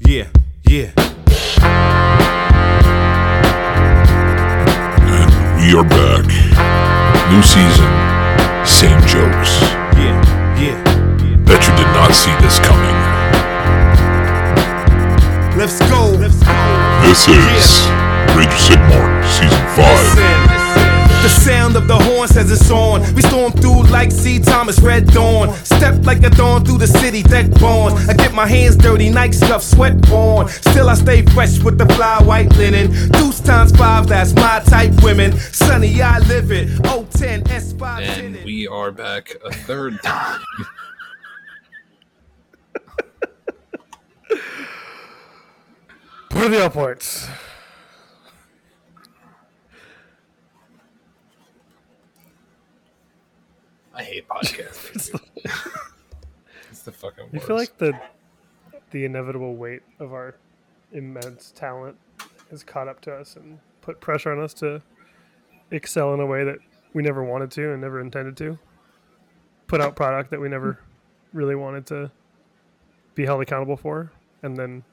Yeah, yeah. And we are back. New season, same jokes. Yeah, yeah. Bet you did not see this coming. Let's go. Let's go. This is Rage of Sigmar, season 5. Listen. The sound of the horn says it's on. We storm through like C. Thomas Red Dawn. Step like a dawn through the city, deck bonds. I get my hands dirty, Nike scuff, sweat on. Still I stay fresh with the fly white linen. Deuce times five, that's my type women. Sunny, I live it. 010 S5. And we are back a third time. What are the all I hate podcasts. it's the fucking worst. You feel like the the inevitable weight of our immense talent has caught up to us and put pressure on us to excel in a way that we never wanted to and never intended to. Put out product that we never really wanted to be held accountable for, and then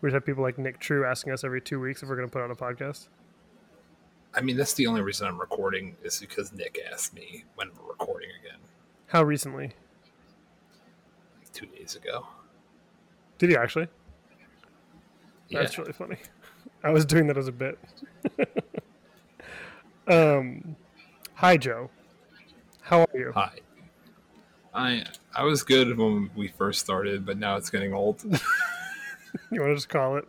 we just have people like Nick True asking us every two weeks if we're going to put on a podcast. I mean, that's the only reason I'm recording is because Nick asked me when we're recording again How recently like two days ago. did you actually? Yeah. That's really funny. I was doing that as a bit. um, hi Joe. How are you? Hi. I I was good when we first started, but now it's getting old. You want to just call it?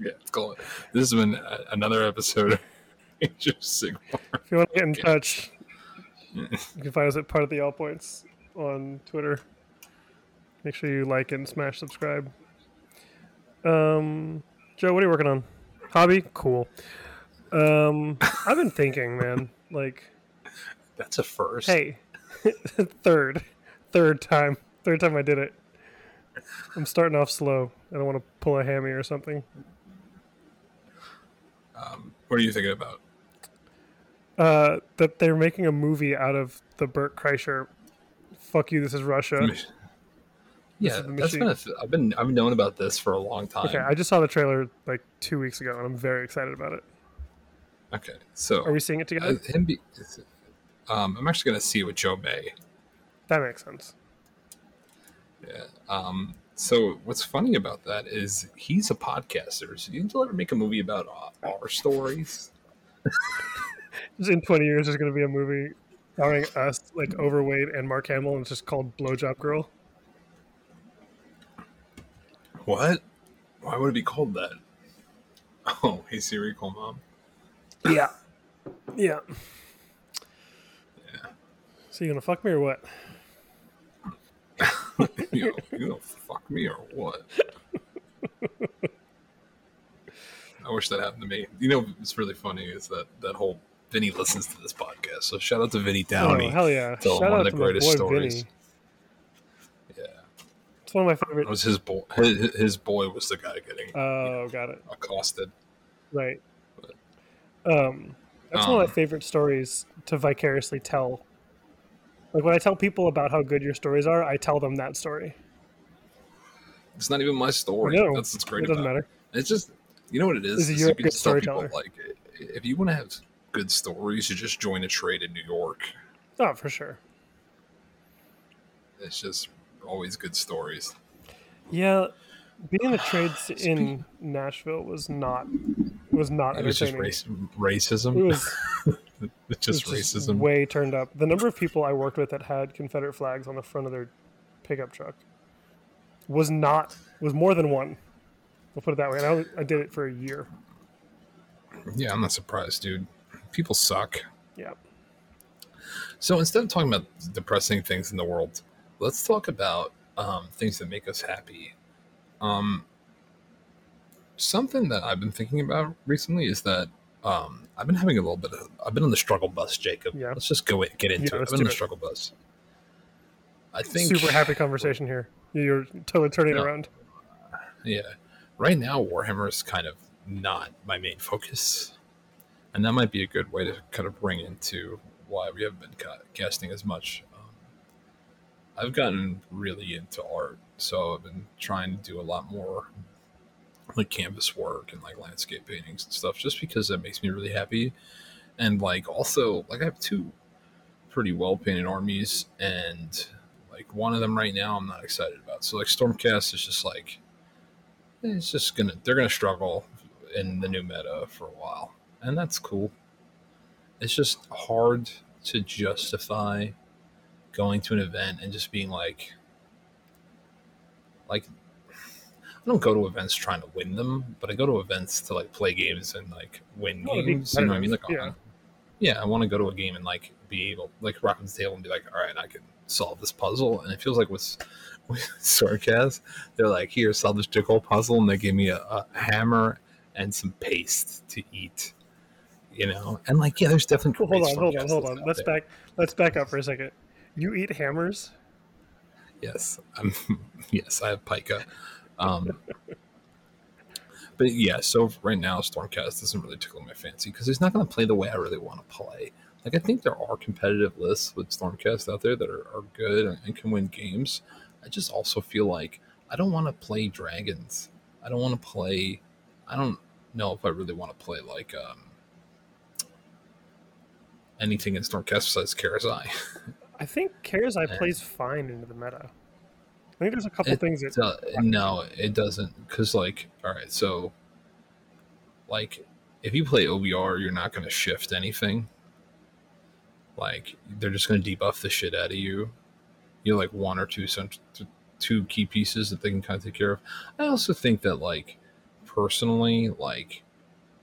yeah, it's going. This has been a, another episode. Of Sigmar. If you want to get in touch, you can find us at part of the all points on Twitter. Make sure you like and smash subscribe. Um, Joe, what are you working on? Hobby? Cool. Um, I've been thinking, man. Like, That's a first. hey, third, third time, third time I did it. I'm starting off slow. I don't want to pull a hammy or something. Um, what are you thinking about? Uh, that they're making a movie out of the Bert Kreischer. Fuck you, this is Russia. Yeah, that's been. A I've been. I've known about this for a long time. Okay, I just saw the trailer like two weeks ago, and I'm very excited about it. Okay, so Are we seeing it uh, together? him be, um, I'm actually going to see it with Joe May. That makes sense. Yeah. Um, so what's funny about that is he's a podcaster. So you ever make a movie about our, our stories? In 20 years, there's going to be a movie starring us, like overweight, and Mark Hamill, and it's just called Blowjob Girl. What? Why would it be called that? Oh, hey Siri, call mom. Yeah. Yeah. yeah So you gonna fuck me or what? you know, you gonna fuck me or what? I wish that happened to me. You know, it's really funny is that that whole Vinny listens to this podcast. So shout out to Vinny Downey. Oh hell yeah! Shout one out of to the my greatest boy stories. Vinny. Yeah, It's one of my favorite. it was his boy. His, his boy was the guy getting Oh, got it. accosted. Right. Um, that's one of Um, my favorite stories to vicariously tell. Like when I tell people about how good your stories are, I tell them that story. It's not even my story. No, That's what's great it doesn't matter. it. It's just you know what it is. Is is you're a can tell people. Like if you want to have good stories, you just join a trade in New York. Oh, for sure. It's just always good stories. Yeah, being in the trades in Nashville was not was not It was just race, racism. It was It's just It was racism. way turned up. The number of people I worked with that had Confederate flags on the front of their pickup truck was not was more than one. We'll put it that way. And I, I did it for a year. yeah, I'm not surprised, dude. People suck. Yeah. So instead of talking about depressing things in the world, let's talk about um, things that make us happy. Um, something that I've been thinking about recently is that um, I've been having a little bit of. I've been on the struggle bus, Jacob. Yeah. Let's just go in, get into Yeah, it. I've been on the struggle bus. I think Super happy conversation here. You're totally turning Yeah. around. Yeah. Right now, Warhammer is kind of not my main focus. And that might be a good way to kind of bring into why we haven't been ca- casting as much. Um, I've gotten really into art, so I've been trying to do a lot more like canvas work and like landscape paintings and stuff, just because that makes me really happy. And like also, like I have two pretty well painted armies, and like one of them right now I'm not excited about. So like Stormcast is just like it's just gonna they're gonna struggle in the new meta for a while, and that's cool. It's just hard to justify going to an event and just being like, like I don't go to events trying to win them, but I go to events to like play games and like win Oh, games. You know what I mean? Like, yeah, yeah, I want to go to a game and like be able, like, rock on the table and be like, all right, I can solve this puzzle. And it feels like with with they're like, here, solve this jiggle puzzle, and they give me a, a hammer and some paste to eat. You know, and like, yeah, there's definitely Hold on, hold on, hold on. Let's there. back. Let's back up for a second. You eat hammers? Yes, I'm. Yes, I have pica. Um, but yeah, so right now Stormcast doesn't really tickle my fancy because he's not going to play the way I really want to play. Like I think there are competitive lists with Stormcast out there that are, are good and, and can win games. I just also feel like I don't want to play dragons. I don't want to play. I don't know if I really want to play like um, anything in Stormcast besides Karazai. I think Karazai Yeah. plays fine into the meta. I think there's a couple It things that do- no, it doesn't. Because, like, all right, so, like, if you play OBR, you're not going to shift anything. Like, they're just going to debuff the shit out of you. You have, like, one or two, cent- two key pieces that they can kind of take care of. I also think that, like, personally, like,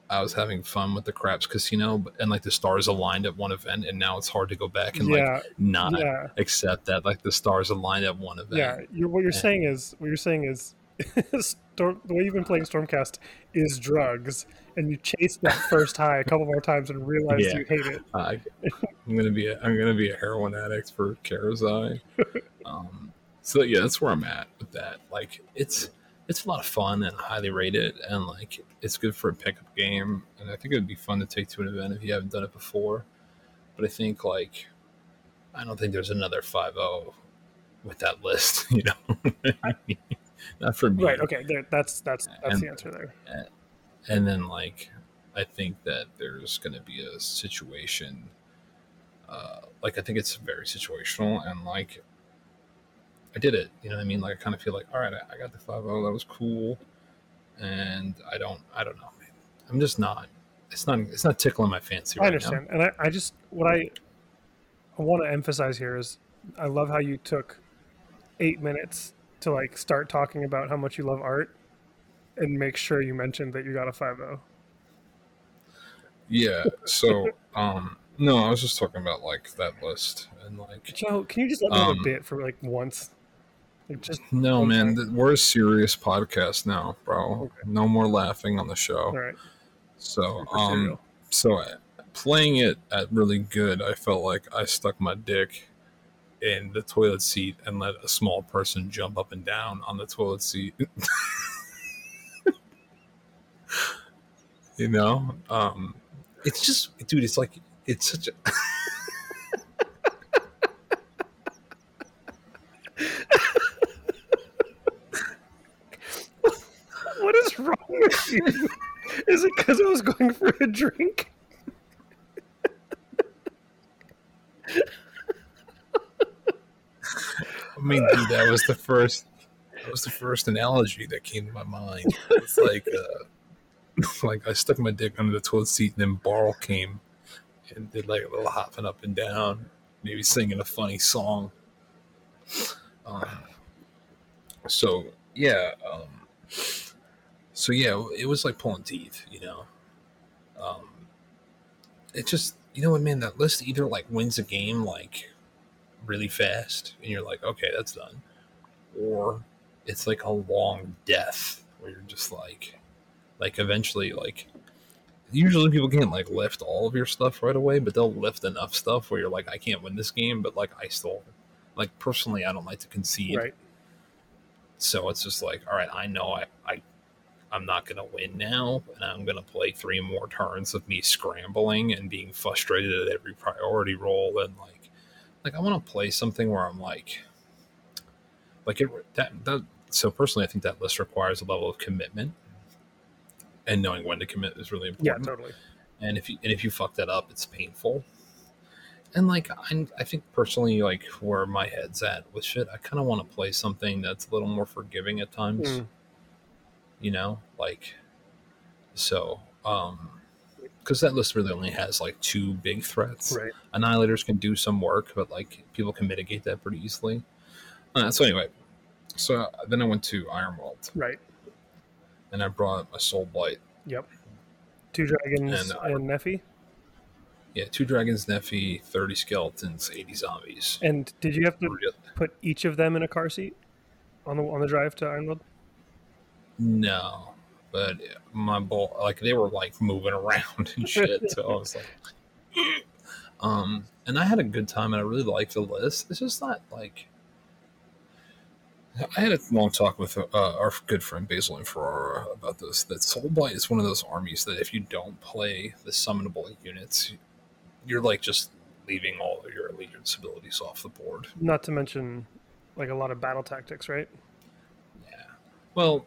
I was having fun with the Craps Casino, but- and, like, the stars aligned at one event, and now it's hard to go back and, like, not yeah, accept that, like, the stars aligned at one event. yeah. You're, what you're Yeah. saying is what you're saying is Storm, the way you've been playing Stormcast is drugs, and you chased that first high a couple more times and realized Yeah. you hate it. I'm gonna be a, I'm gonna be a heroin addict for Karazai. Um, so yeah, that's where I'm at with that. Like it's it's a lot of fun and highly rated, and like it's good for a pickup game. And I think it would be fun to take to an event if you haven't done it before. But I think like I don't think there's another 5-0 with that list. You know, not for me. Right. Okay. There, that's that's that's And- the answer there. and then like i think that there's going to be a situation uh like i think it's very situational and like i did it you know what i mean like i kind of feel like all right i, I got the 5 that was cool and i don't i don't know man. i'm just not it's not it's not tickling my fancy I right understand, and I, I just what I I want to emphasize here is I love how you took eight minutes to like start talking about how much you love art, and make sure you mentioned that you got a five oh. yeah so um no i was just talking about like that list and like Joe, can you just let me have Um, a bit for like once? Like just no man th- we're a serious podcast now bro Okay. no more laughing on the show right. So, Super um, serial. so uh, playing it at really good, I felt like I stuck my dick in the toilet seat and let a small person jump up and down on the toilet seat. you know, um, it's just, dude, it's like it's such a. What is it because I was going for a drink? I mean, dude, that was the first. That was the first analogy that came to my mind. It's like, uh, like I stuck my dick under the toilet seat, and then Barl came and did like a little hopping up and down, maybe singing a funny song. Um, so yeah, um, so yeah, it was like pulling teeth, you know. Um, it just, you know what, man, that list either like wins a game like really fast, and you're like, okay, that's done, or it's like a long death where you're just like, like eventually, like usually people can't like lift all of your stuff right away, but they'll lift enough stuff where you're like, I can't win this game, but like I still, like personally, I don't like to concede. Right. So it's just like, all right, I know I, I I'm not gonna win now, and I'm gonna play three more turns of me scrambling and being frustrated at every priority roll, and like, like I want to play something where I'm like, like it that that. So personally, I think that list requires a level of commitment, and knowing when to commit is really important. Yeah, totally. and if you and if you fuck that up, it's painful. And like I, I think personally, like where my head's at with shit, I kind of want to play something that's a little more forgiving at times. Mm. You know, like so, um, because that list really only has like two big threats. Right. Annihilators can do some work, but like people can mitigate that pretty easily. Uh, so anyway, so uh, then I went to Ironworld Right. and I brought a Soul Blight. Yep. Two dragons And, and, uh, Nephi. Yeah, two dragons, Nephi, thirty skeletons, eighty zombies. And did you have to put each of them in a car seat on the on the drive to Ironwood? No, but my bull like they were like moving around and shit. so I was like, um, and I had a good time and I really liked the list. It's just not like I had a long talk with uh, our good friend Basil and Ferrara about this. That Soulblight is one of those armies that if you don't play the summonable units, you're like just leaving all of your allegiance abilities off the board. Not to mention like a lot of battle tactics, right? Yeah. Well,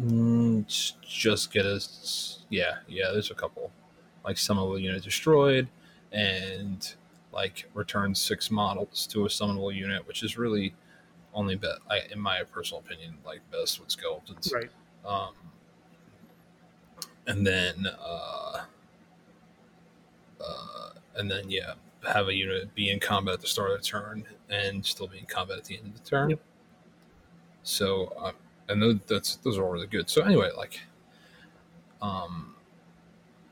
mm, just get us. Yeah, yeah. There's a couple, like summonable unit destroyed, and like return six models to a summonable unit, which is really only bet. I, in my personal opinion, like best with skeletons. Right. Um, and then, uh, uh, and then yeah, have a unit be in combat at the start of the turn and still be in combat at the end of the turn. Yep. So, uh, and those, that's those are all really good. So anyway, like, um,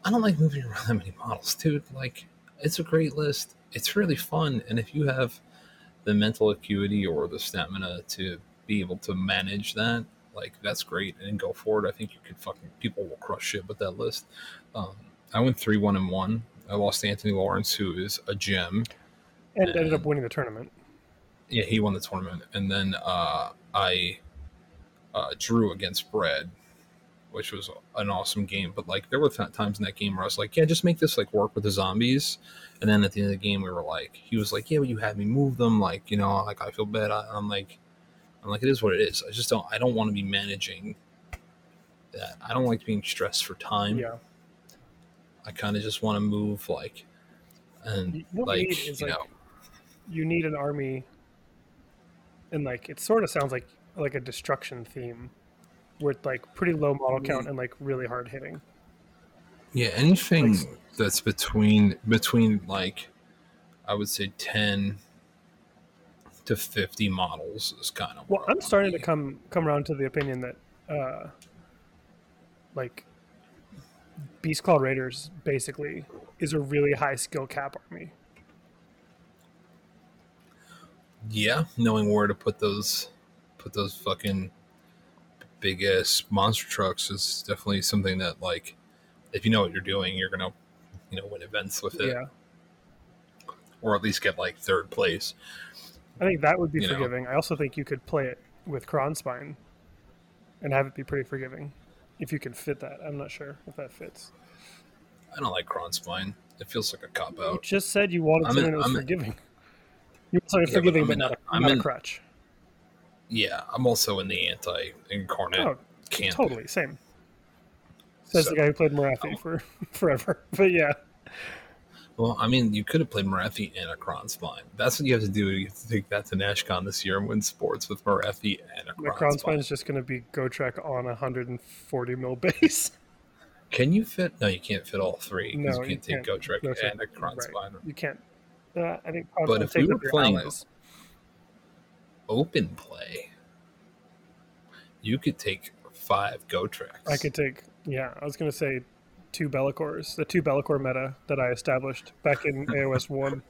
I don't like moving around that many models, dude. Like, it's a great list. It's really fun, and if you have the mental acuity or the stamina to be able to manage that, like that's great and go forward. I think you could fucking people will crush shit with that list. Um, I went three one and one. I lost to Anthony Lawrence, who is a gem. And ended up winning the tournament. Yeah, he won the tournament, and then uh, I uh, drew against Brad, which was an awesome game. But like, there were times in that game where I was like, "Yeah, just make this like work with the zombies." And then at the end of the game, we were like, he was like, "Yeah, but you had me move them. Like, you know, like I feel bad." I, I'm like, I'm like, it is what it is. I just don't. I don't want to be managing that. I don't like being stressed for time. Yeah. I kind of just want to move like, and You what you like is, you like, know, You need an army and like it sort of sounds like like a destruction theme with like pretty low model count and like really hard hitting. Yeah, anything Like- that's between between like I would say ten to fifty models is kind of Well, I'm starting to come come around to the opinion that uh like Beast Claw Raiders basically is a really high skill cap army. Yeah, knowing where to put those put those fucking big ass monster trucks is definitely something that like if you know what you're doing, you're gonna you know win events with it, Yeah. or at least get like third place. I think that would be You know. forgiving. I also think you could play it with Krondspine and have it be pretty forgiving. If you can fit that. I'm not sure if that fits. I don't like Krondspine. It feels like a cop You out. just said you wanted I'm something in- that was I'm in- forgiving. You want something Yeah, but forgiving, I'm but not, a, I'm not in- a crutch. Yeah, I'm also in the anti incarnate Oh, camp. totally same. Says So- the guy who played Morathi for forever. But yeah, Well, I mean, you could have played Morathi and a Kron Spine. That's what you have to do. You have to take that to NashCon this year and win sports with Morathi and a the Kron Spine. is just going to be Gotrek on a 140 mil base. Can you fit? No, you can't fit all three No, you you can't take can't. Gotrek and a Kron right. Spine. You can't. Uh, I think. Probably. But if we were playing- allies. Open play. You could take five Gotreks. I could take. Yeah, I was going to say two Be'lakors, the two Be'lakor meta that I established back in AOS one.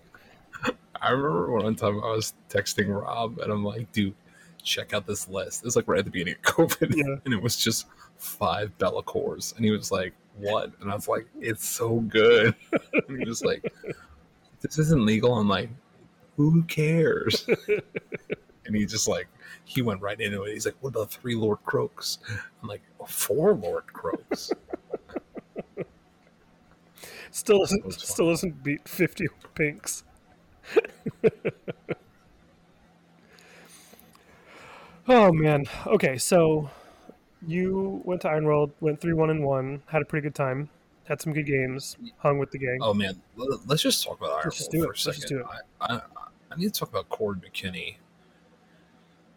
I remember one time I was texting Rob and I'm like, dude, check out this list. It was like right at the beginning of COVID. Yeah. And it was just five Be'lakors. And he was like, what? And I was like, it's so good. and he was like, this isn't legal. I'm like, who cares? And he just like, he went right into it. He's like, what about three Lord Kroaks? I'm like, oh, four Lord Kroaks. Still fun. Still doesn't beat 50 pinks. oh man. Okay, so you went to Iron World, went three one and one, had a pretty good time, had some good games, hung with the gang. Oh man, let- let's just talk about Iron Let's just do for it. a Let's just second. do it. I, I, I need to talk about Cord McKinney.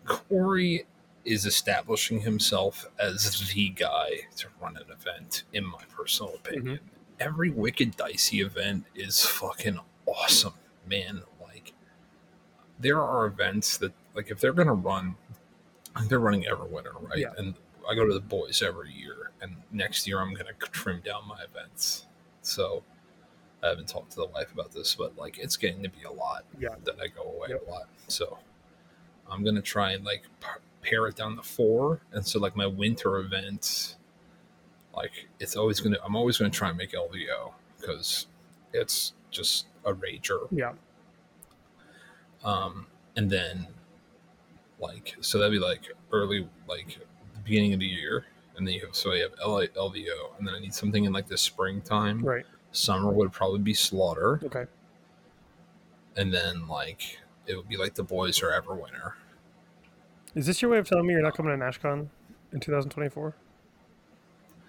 Corey is establishing himself as the guy to run an event, in my personal opinion. Mm-hmm. Every Wicked Dicey event is fucking awesome, man. Like, there are events that, like, if they're gonna run, they're running Everwinter, right? Yeah. And I go to the boys every year, and next year I'm gonna trim down my events. So I haven't talked to the wife about this, but like it's getting to be a lot Yeah. that I go away Yep. a lot. So I'm gonna try and like pare it down to four, and so like my winter events, like it's always gonna I'm always gonna try and make LVO because it's just a rager. Yeah, Um, and then like so that'd be like early like the beginning of the year, and then you have so you have LA, LVO, and then I need something in like the springtime. right. Summer would probably be Slaughter, Okay. and then like it would be like the boys are Everwinter. Is this your way of telling me you're not coming to NashCon in 2024?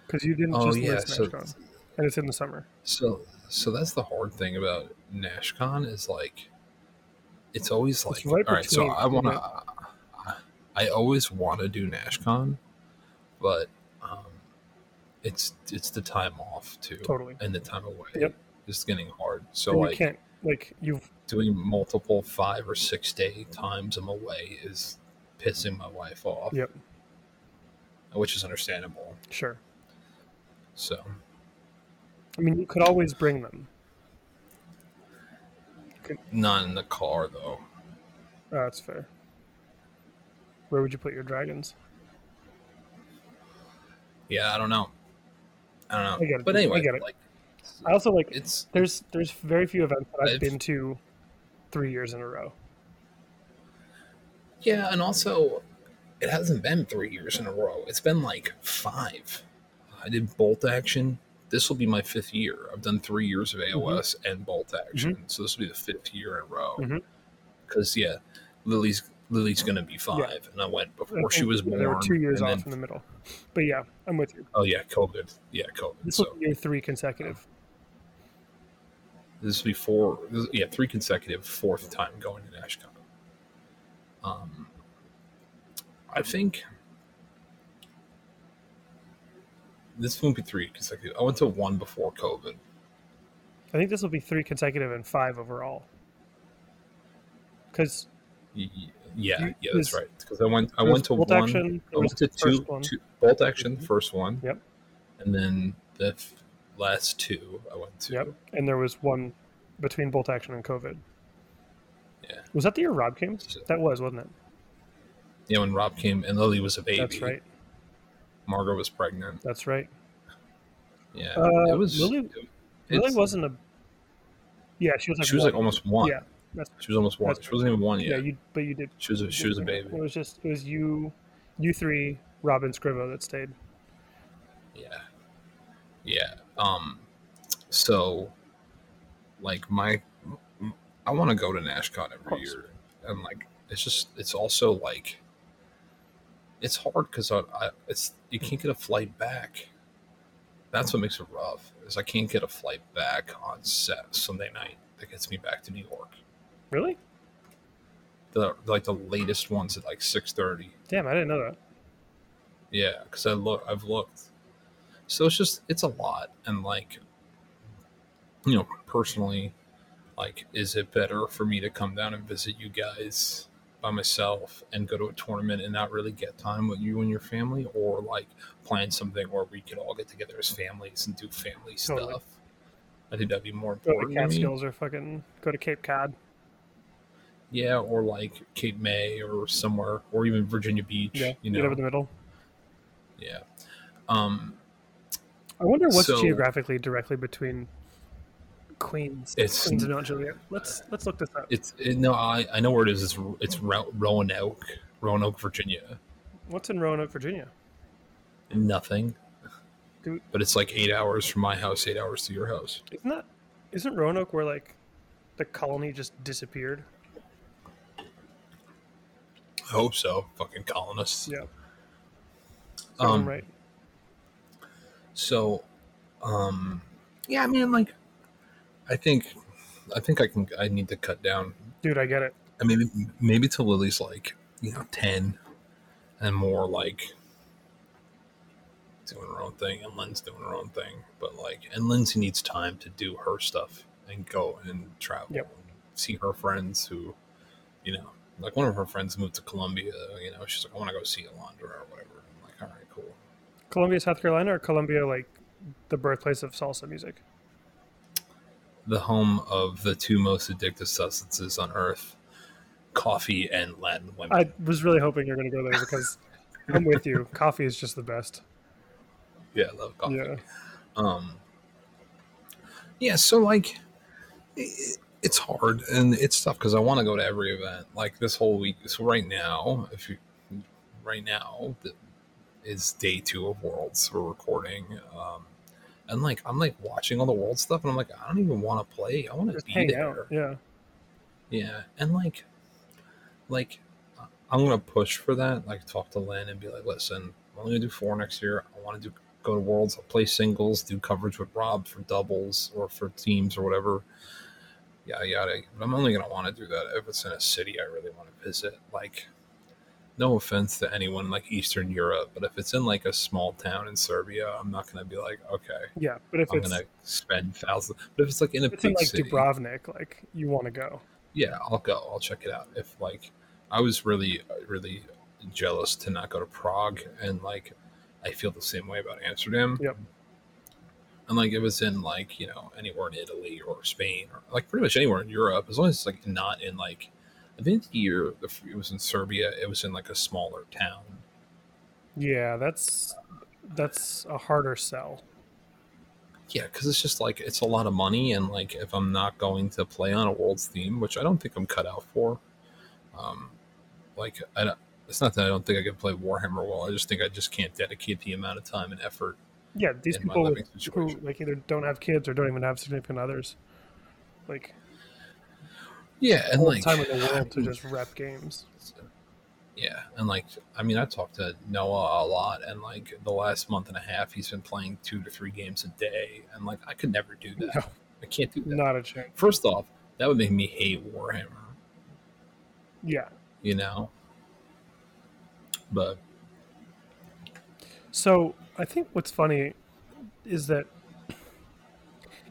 Because you didn't Oh, just yeah, list so- NashCon, and it's in the summer. So so that's the hard thing about NashCon is like it's always like It's right all right. So I want to. I always want to do NashCon, but um, it's it's the time off too, Totally. and the time away. Yep. It's getting hard. So And like you can't like you've doing multiple five or six day times I'm away is pissing my wife off. Yep. Which is understandable. sure. So I mean, you could always bring them. not in the car though. Oh, that's fair. Where would you put your dragons? Yeah, I don't know. I don't know. I get it. But anyway, I get it. like I also like it's there's there's very few events that I've I've- been to three years in a row. Yeah, and also it hasn't been three years in a row. It's been like five. I did bolt action. This will be my fifth year. I've done three years of mm-hmm. AOS and bolt action, mm-hmm. so this will be the fifth year in a row. Mm-hmm. Because yeah, Lily's Lily's gonna be five, and I went before she was born. There were two years off then- in the middle, but yeah, I'm with you. Oh yeah, COVID. Yeah, COVID. This so will be year three consecutive. this will be four. Yeah, three consecutive fourth time going to NashCon. Um, I think this won't be three consecutive. I went to one before COVID. I think this will be three consecutive and five overall. Because Yeah, You- yeah, that's right. Because I went, I went to bolt one. action, I went to two, one. two bolt action, Mhm. first one. Yep. And then the f- last two I went to. yep, and there was one between bolt action and COVID. Yeah. Was that the year Rob came? That was, wasn't it? Yeah, when Rob came and Lily was a baby. That's right. Margot was pregnant. That's right. Yeah, Uh, it was. Lily- Lily wasn't a. Yeah, she was like. she was like almost one. Yeah, She was almost one. She wasn't even one yet. yeah. You but you did. she was a she was a baby. It was just it was you, you three, Rob and Scrivo that stayed. Yeah. Yeah. Um so like my I want to go to NashCon every year and like it's just it's also like it's hard cuz I, I it's you can't get a flight back. That's what makes it rough. Is I can't get a flight back on set Sunday night that gets me back to New York. Really? The like the latest ones at like 6:30. Damn, I didn't know that. Yeah, because I look, I've looked. So it's just, it's a lot, and like, you know, personally, like, is it better for me to come down and visit you guys by myself and go to a tournament and not really get time with you and your family, or like plan something where we could all get together as families and do family Totally. stuff? I think that'd be more Go to important. Catskills or fucking go to Cape Cod. Yeah, or like Cape May or somewhere, or even Virginia Beach. Yeah, you get know, over the middle. yeah. Um, I wonder what's So- geographically directly between Queens, It's- Queens and Mount Juliet. Let's let's look this up. It's it, no, I, I know where it is. It's it's Ro- Roanoke, Roanoke, Virginia. What's in Roanoke, Virginia? Nothing, Dude. but it's like eight hours from my house, eight hours to your house. Isn't that isn't Roanoke where like the colony just disappeared? I hope so. Fucking colonists. Yeah. Um, right. So, um, yeah, I mean, like, I think, I think I can. I need to cut down. Dude, I get it. I mean, maybe to Lily's like you know ten, and more like doing her own thing, and Lynn's doing her own thing. But like, and Lindsay needs time to do her stuff and go and travel, Yep. and see her friends who, you know, like one of her friends moved to Columbia. You know, she's like, I want to go see Alondra or whatever. I'm like, all right, cool. Columbia, South Carolina, or Colombia, like the birthplace of salsa music? The home of the two most addictive substances on earth coffee and Latin women. I was really hoping you're going to go there because I'm with you. Coffee is just the best. yeah, I love coffee. Yeah. Um, yeah, so like, i it's hard and it's tough because I want to go to every event. Like this whole week, so right now, if you right now is day two of Worlds. We're recording, um, and like I'm like watching all the World stuff, and I'm like, I don't even want to play. I want to be there. out. Yeah. Yeah, and like, like, I'm gonna push for that. Like, talk to Lynn and be like, listen, I'm only gonna do four next year. I want to do go to Worlds. I'll play singles, do coverage with Rob for doubles or for teams or whatever. Yada yada. But I'm only gonna want to do that if it's in a city I really want to visit. Like, no offense to anyone like Eastern Europe, but if it's in like a small town in Serbia, I'm not gonna be like, okay, Yeah. But if I'm it's, gonna spend thousands. But if it's like in a if it's in big like city, Dubrovnik, like you want to go. yeah, I'll go. I'll check it out. If like, I was really, really jealous to not go to Prague, and like, I feel the same way about Amsterdam. Yep. And like, it was in like you know anywhere in Italy or Spain or like pretty much anywhere in Europe, as long as it's like not in like, I think the year it was in Serbia, it was in like a smaller town. Yeah, that's that's a harder sell. Yeah, because it's just like it's a lot of money, and like if I'm not going to play on a world's theme, which I don't think I'm cut out for, um, like I don't, it's not that I don't think I can play Warhammer well. I just think I just can't dedicate the amount of time and effort. Yeah, these people who like either don't have kids or don't even have significant others, like Yeah, and like time in the world to hmm. just rep games. yeah, and like I mean, I talked to Noah a lot, and like the last month and a half, he's been playing two to three games a day, and like I could never do that. No. I can't do that. Not a chance. First off, that would make me hate Warhammer. Yeah. You know. But So I think what's funny is that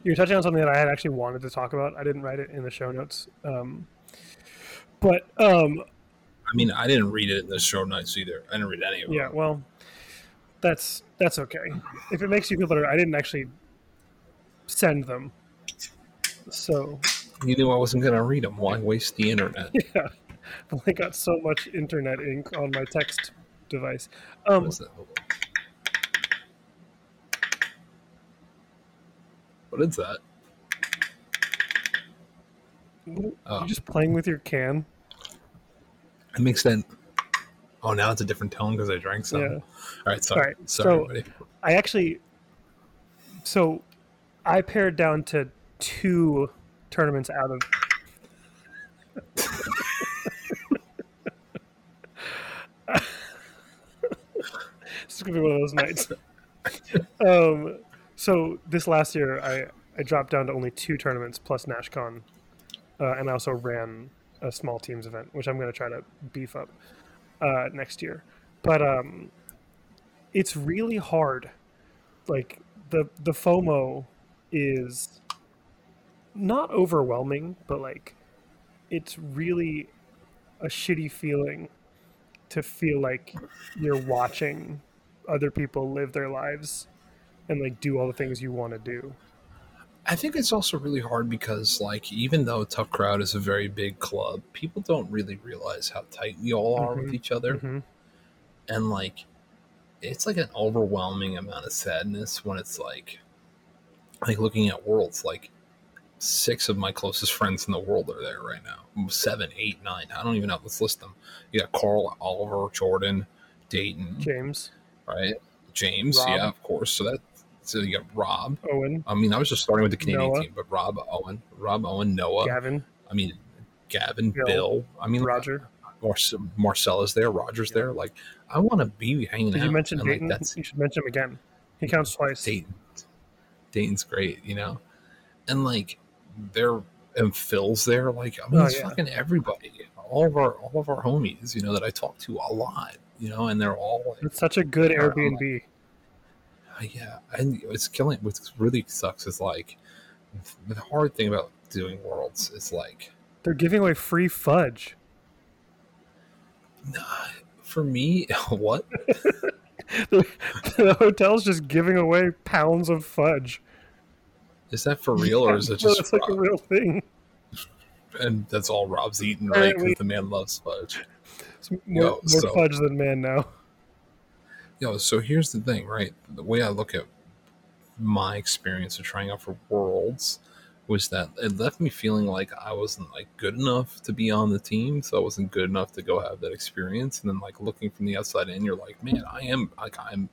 you're touching on something that I had actually wanted to talk about. I didn't write it in the show notes, um, but um, I mean, I didn't read it in the show notes either. I didn't read any of them. yeah, well, that's that's okay. If it makes you feel better, I didn't actually send them. So You knew I wasn't going to read them. Why waste the internet? yeah, I got so much internet ink on my text device. Um, What is that? What is that? you Oh. just playing with your can. It makes that. Oh, now it's a different tone because I drank some. Yeah. All right, sorry. All right, sorry, so- everybody. I actually, so I pared down to two tournaments out of. this is gonna be one of those nights. um, so this last year, I I dropped down to only two tournaments plus NashCon, uh, and I also ran a small teams event, which I'm gonna try to beef up uh, next year. But um, it's really hard like the the FOMO is not overwhelming, but like it's really a shitty feeling to feel like you're watching other people live their lives and like do all the things you want to do. I think it's also really hard because, like, even though Tough Crowd is a very big club, people don't really realize how tight we all are with Mhm. each other. hmm and like it's like an overwhelming amount of sadness when it's like like looking at worlds like six of my closest friends in the world are there right now seven eight nine i don't even know let's list them you got carl oliver jordan dayton James, right james Rob. yeah of course so that so you got rob Owen, i mean i was just starting with the canadian Noah. team but rob owen rob owen noah Gavin, i mean gavin Bill. bill, i mean Roger. Marce- Marcella's there, Roger's there. Like, I want to be hanging Did out. you mention and, like, Dayton? that's you should mention him again. He counts twice. Dayton. Dayton's great, you know, and like there and Phil's there. Like, I mean, Oh, it's yeah. fucking everybody. All of our all of our homies, you know, that I talk to a lot, you know, and they're all like, It's such a good Airbnb. Uh, yeah, and it's killing. What really sucks is like the hard thing about doing worlds is like They're giving away free fudge. Nah, for me, what the, the hotel's just giving away pounds of fudge. is that for real or is it No, just it's like a real thing. and that's all Rob's eating, right? Because the man loves fudge. It's more, Yo, more so- fudge than man now. Yo, so here's the thing, right? The way I look at my experience of trying out for worlds was that it left me feeling like I wasn't like good enough to be on the team, so I wasn't good enough to go have that experience. And then like looking from the outside in, you're like, man, I am like I'm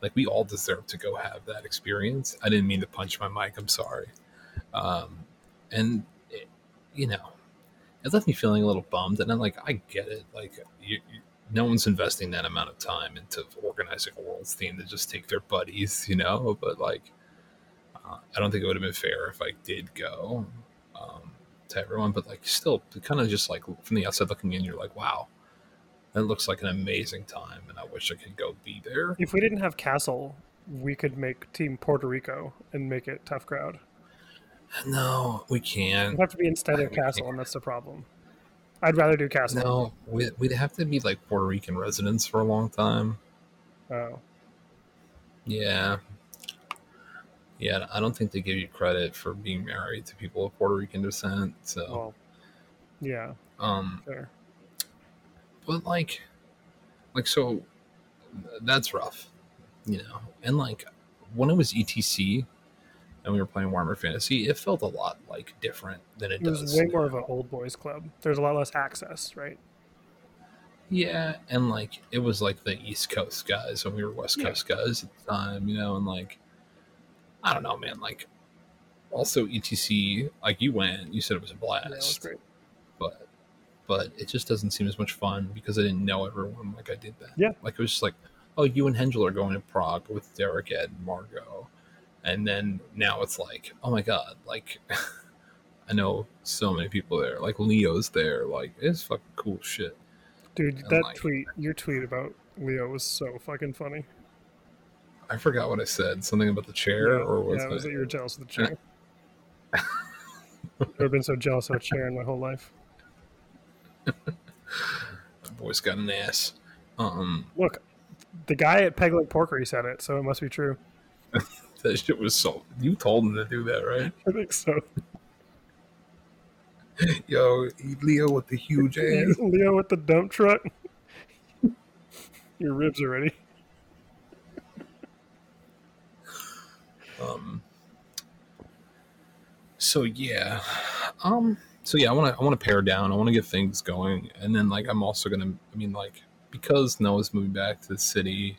like we all deserve to go have that experience. I didn't mean to punch my mic. I'm sorry. Um, and it, you know, it left me feeling a little bummed. And I'm like, I get it. Like you, you no one's investing that amount of time into organizing a world's theme to just take their buddies, you know. But like, uh, I don't think it would have been fair if I did go um, to everyone. But like, still, kind of just like from the outside looking in, you're like, wow, that looks like an amazing time, and I wish I could go be there. If we didn't have Castle, we could make Team Puerto Rico and make it tough crowd. No, we can't. We have to be instead of Castle, can't. and that's the problem. I'd rather do Castle. No, we, we'd have to be like Puerto Rican residents for a long time. Oh. Yeah. Yeah, I don't think they give you credit for being married to people of Puerto Rican descent. So, Well, yeah, um, fair. but like, like so, that's rough, you know. And like, when it was ETC and we were playing Warhammer Fantasy, it felt a lot like different than it, It was way now. more of an old boys club. There's a lot less access, right? Yeah, and like it was like the East Coast guys and we were West Yeah. Coast guys at the time, you know, and like I don't know, man. Like also ETC, like you went, you said it was a blast, Yeah, was great. but but it just doesn't seem as much fun because I didn't know everyone like I did that. Yeah. like it was just like, oh, you and Hengel are going to Prague with Derek, Ed, and Margot, and then now it's like, oh my god, like. I know so many people there. Like Leo's there. Like it's fucking cool shit. Dude, And, that like- tweet, your tweet about Leo was so fucking funny. I forgot what I said. Something about the chair, yeah, or was yeah, it was it? you were jealous of the chair. I've never been so jealous of a chair in my whole life. The boy's got an ass. Um, Look, the guy at Peg Porkery said it, so it must be true. That shit was so. You told him to do that, right? I think so. Yo, Leo with the huge ass. Leo with the dump truck. Your ribs are ready. Um. So yeah, um. So yeah, I want to. I want to pare down. I want to get things going, and then like I'm also gonna. I mean, like because Noah's moving back to the city,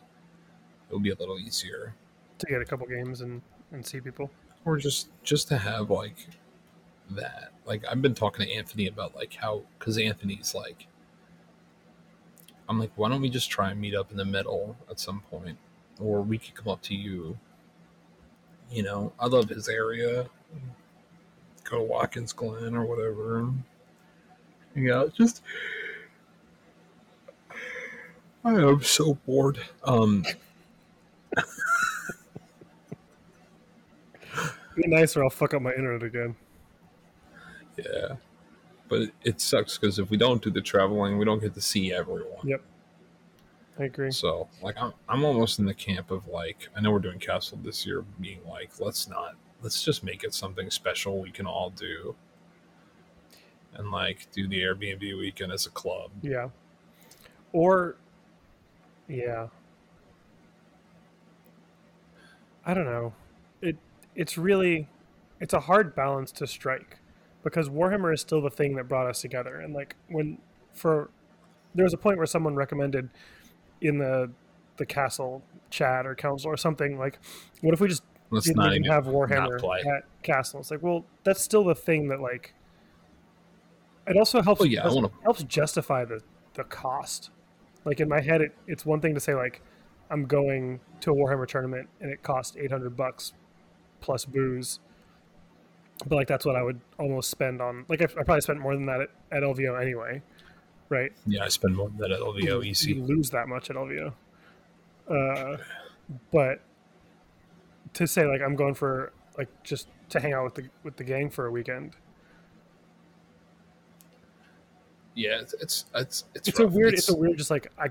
it'll be a little easier. To get a couple games and, and see people. or just just to have like that. Like i've been talking to anthony about like how because anthony's like i'm like why don't we just try and meet up in the middle at some point? Or we could come up to you. You know i love his area. Go to watkins glen or whatever. Yeah just i am so bored. Um Be nice or I'll fuck up my internet again. Yeah. But it, it sucks because if we don't do the traveling, we don't get to see everyone. Yep. I agree. So, like, I'm, I'm almost in the camp of like, I know we're doing Castle this year, being like, let's not, let's just make it something special we can all do. And like, do the Airbnb weekend as a club. Yeah. Or, yeah. I don't know. It it's really it's a hard balance to strike because Warhammer is still the thing that brought us together. And like when for there was a point where someone recommended in the the castle chat or council or something like, what if we just Let's didn't even have Warhammer at castle? It's like, well, that's still the thing that like It also helps. Oh, yeah, I wanna- helps justify the the cost. Like in my head, it, it's one thing to say like, I'm going to a Warhammer tournament and it costs 800 bucks plus booze. But like that's what I would almost spend on. Like I, I probably spent more than that at, at LVO anyway, right? Yeah, I spend more than that at LVO you lose that much at LVO. Uh, but to say like I'm going for like just to hang out with the with the gang for a weekend, Yeah, it's it's it's it's, it's a rough. weird it's, a weird just like I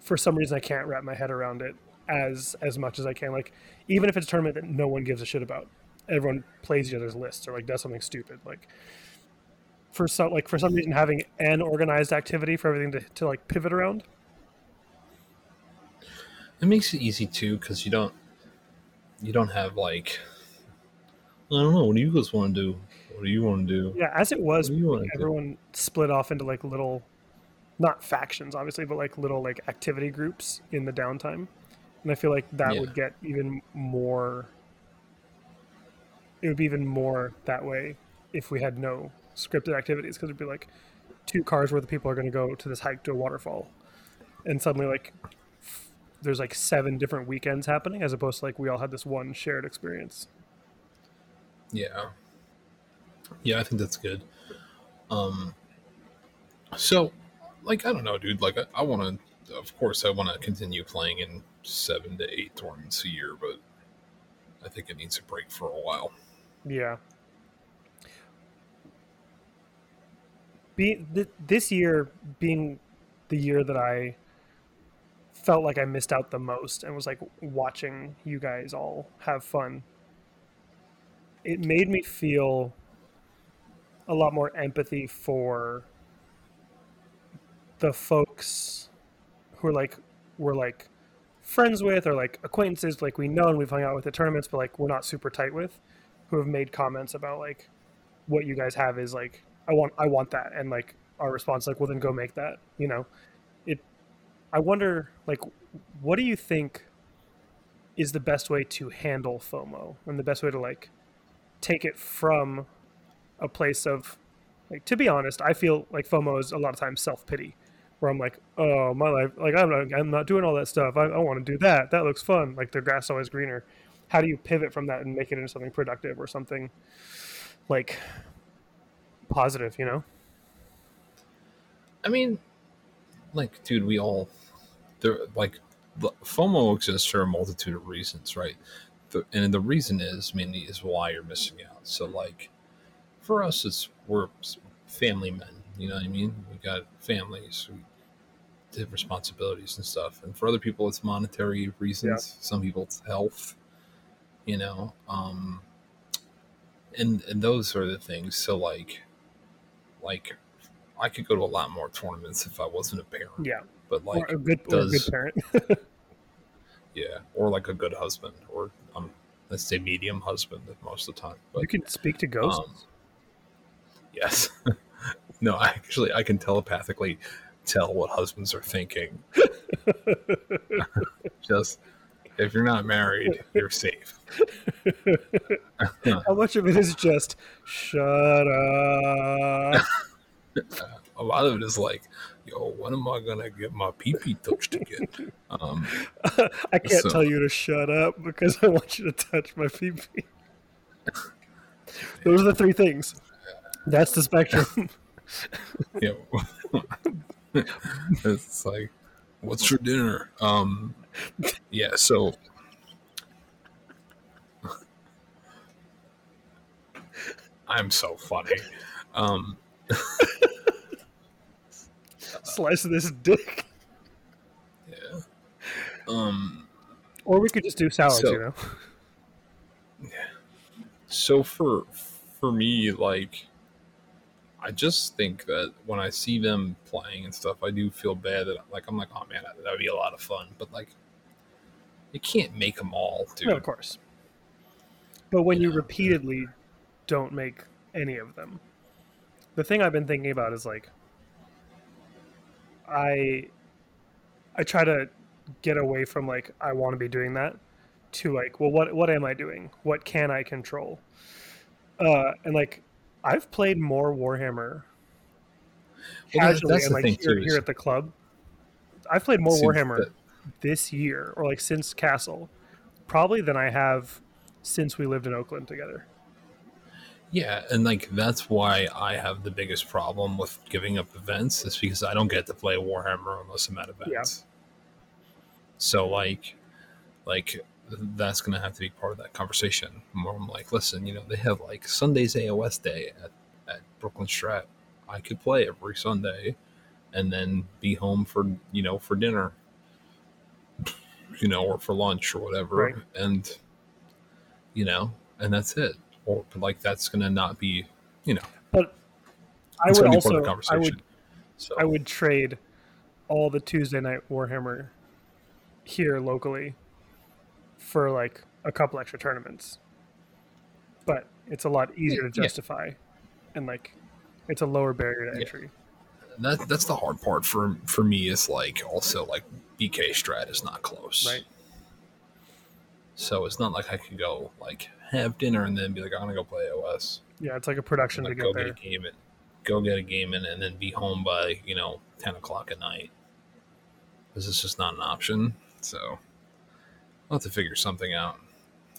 for some reason I can't wrap my head around it as as much as I can. Like even if it's a tournament that no one gives a shit about, everyone plays each other's lists or like does something stupid. Like for some like for some reason having an organized activity for everything to, to like pivot around. It makes it easy too because you don't you don't have like I don't know. What do you guys want to do? What do you want to do? Yeah, as it was, What do everyone split off into like little, not factions obviously, but like little like activity groups in the downtime, and I feel like that Yeah. would get even more. It would be even more that way if we had no scripted activities because it'd be like two cars where the people are going to go to this hike to a waterfall, and suddenly like f- there's like seven different weekends happening as opposed to like we all had this one shared experience. Yeah. Yeah, I think that's good. Um so like I don't know, dude, like I, I want to of course I want to continue playing in 7 to 8 tournaments a year, but I think it needs a break for a while. Yeah. Be th- this year being the year that I felt like I missed out the most and was like watching you guys all have fun. It made me feel a lot more empathy for the folks who are like we're like friends with or like acquaintances like we know and we've hung out with at tournaments but like we're not super tight with who have made comments about like what you guys have is like I want I want that. And like our response like well then go make that you know? It I wonder like what do you think is the best way to handle FOMO and the best way to like take it from a place of like to be honest I feel like FOMO is a lot of times self pity where I'm like oh my life like I'm not I'm not doing all that stuff I, I want to do that that looks fun like the grass is always greener how do you pivot from that and make it into something productive or something like positive you know I mean, like, dude, we all there like FOMO exists for a multitude of reasons, right? The, and the reason is mainly is why you're missing out. So, like, for us, it's we're family men. You know what I mean? We got families, we have responsibilities and stuff. And for other people, it's monetary reasons. Some people, it's health. You know, um, and and those are the things. So, like, like I could go to a lot more tournaments if I wasn't a parent. yeah But like, or a good or a good parent yeah, or like a good husband, or um, let's say medium husband most of the time. But you can speak to ghosts um, yes, no, I actually I can telepathically tell what husbands are thinking. Just if you're not married, you're safe. how much of it is just shut up A lot of it is like, yo, when am I gonna get my pee pee touched again? Um, i can't So- tell you to shut up because i want you to touch my pee pee. those are the three things that's the spectrum yeah. It's like what's for dinner? Um yeah so i'm so funny. Um slice of this dick. Yeah. Um or we could just do salads So- you know? Yeah. so for for me like i just think that when i see them playing and stuff i do feel bad that like i'm like oh man that would be a lot of fun but like you can't make them all dude No, of course. But when you repeatedly don't make any of them, the thing I've been thinking about is like, I, I try to get away from like I want to be doing that, to like, well, what what am I doing? What can I control? Uh, and like, I've played more Warhammer Well, casually that's and like thing, here, too, here at the club. I've played more Warhammer that- this year, or like since Castle, probably than I have since we lived in Oakland together. Yeah, and like that's why I have the biggest problem with giving up events is because I don't get to play Warhammer unless I'm at events. So like, like that's gonna have to be part of that conversation. More I'm like, listen, you know, they have like Sunday's AOS day at, at Brooklyn Strat. I could play every Sunday, and then be home for you know for dinner, you know, or for lunch or whatever, Right. and you know, and that's it. Or like that's gonna not be, you know, But I would also of the I would so I would trade all the Tuesday night Warhammer here locally for like a couple extra tournaments. But it's a lot easier to Yeah. justify and like it's a lower barrier to Yeah. entry. that that's the hard part for for me is like also like BK Strat is not close. Right. So it's not like I could go like have dinner and then be like I'm gonna go play AOS. Yeah, it's like a production Like to go get get a game in, go get a game in, and then be home by you know ten o'clock at night. This is just not an option. So I'll have to figure something out.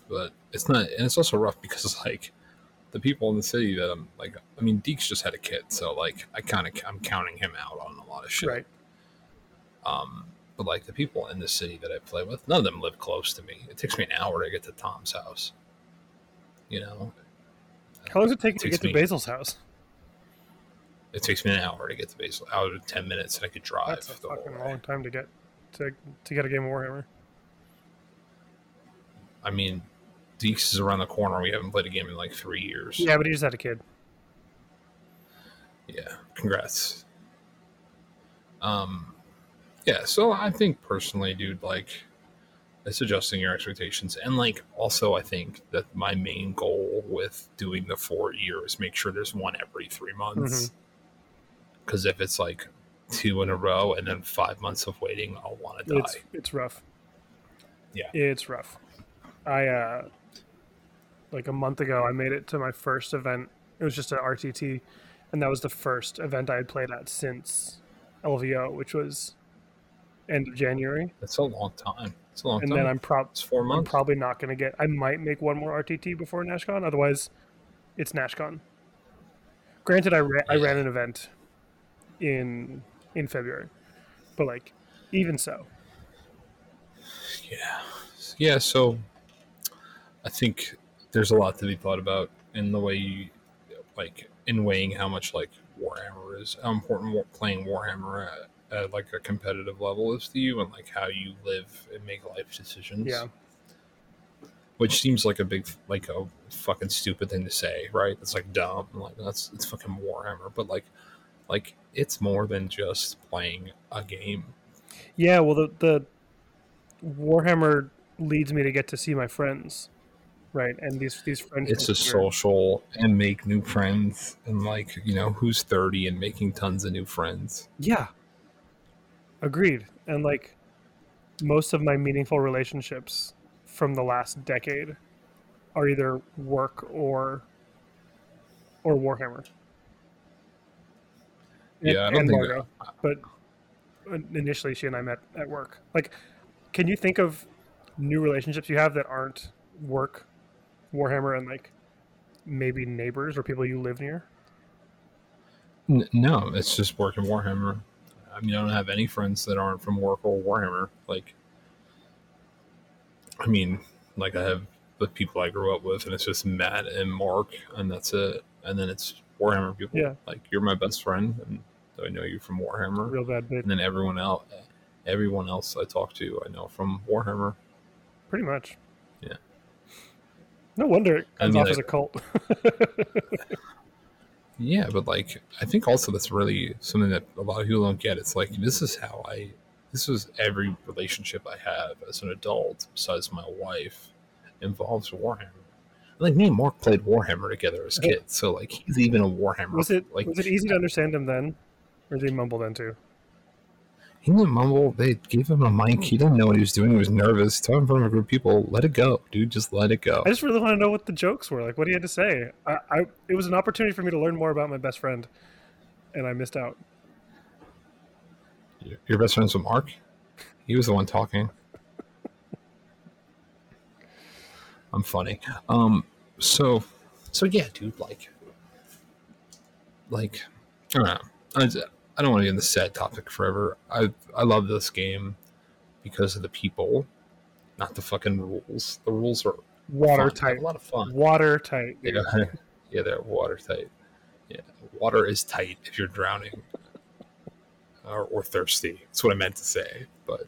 But it's not, and it's also rough because like the people in the city that I'm like, I mean, Deeks just had a kid, so like I kind of I'm counting him out on a lot of shit. Right. Um, but like the people in the city that I play with, none of them live close to me. It takes me an hour to get to Tom's house. You know, How long does it take you to get to me- Basil's house? it takes me an hour to get to Basil. Out of ten minutes, and I could drive That's a fucking long time to get to to get a game of Warhammer. I mean, Deeks is around the corner. We haven't played a game in like three years. Yeah, but he just had a kid. Yeah, congrats. Um, yeah. So I think personally, dude, like, it's adjusting your expectations, and like, also, I think that my main goal with doing the four years make sure there's one every three months. Because if it's like two in a row and then five months of waiting, I'll want to die. It's it's rough. Yeah. It's rough. I uh like a month ago I made it to my first event. It was just an RTT and that was the first event I had played at since LVO, which was end of January. That's a long time. It's a long and time. then I'm prob it's four I'm probably not going to get I might make one more RTT before NashCon, otherwise it's NashCon. Granted I ra- I ran an event in in February. But like even so, Yeah. Yeah, so I think there's a lot to be thought about in the way you, like, in weighing how much, like, Warhammer is, how important playing Warhammer at, at, like, a competitive level is to you and, like, how you live and make life decisions. yeah. Which seems like a big, like, a fucking stupid thing to say, right? It's, like, dumb. Like, that's, it's fucking Warhammer. But, like, like, it's more than just playing a game. Yeah, well, the the Warhammer leads me to get to see my friends, right? And these these friends. it's a social and make new friends and like you know who's 30 and making tons of new friends Yeah. Agreed. And like most of my meaningful relationships from the last decade are either work or or Warhammer. And- Yeah, I don't and think Margot. But initially, she and I met at work. Like, can you think of new relationships you have that aren't work, Warhammer, and like maybe neighbors or people you live near? N- no it's just work and warhammer i mean i don't have any friends that aren't from work or warhammer like i mean like i have the people i grew up with and it's just matt and mark and that's it and then it's warhammer people Yeah. like you're my best friend and i know you from warhammer Real bad bit. and then everyone else everyone else i talk to i know from warhammer Pretty much. No wonder it comes off like- as a cult. Yeah, but like I think also that's really something that a lot of people don't get. It's like this is how I this was every relationship I have as an adult, besides my wife, involves Warhammer. Like me and Mark played Warhammer together as kids, so like he's even a Warhammer. was it like was it easy to understand him then, or did he mumble then too? He didn't mumble. They gave him a mic. He didn't know what he was doing. He was nervous. Talking in front of a group of people. Let it go, dude. Just let it go. I just really want to know what the jokes were, like what he had to say. I, I it was an opportunity for me to learn more about my best friend, and I missed out. Your- Your best friends with Mark? He was the one talking. I'm funny. Um, so, so yeah, dude, like, like, I don't know. I, I don't want to be in the sad topic forever. I I love this game because of the people, not the fucking rules. The rules are Watertight. a lot of fun. Watertight. Yeah, yeah, they're watertight. Yeah, water is tight if you're drowning or, or thirsty. That's what I meant to say. But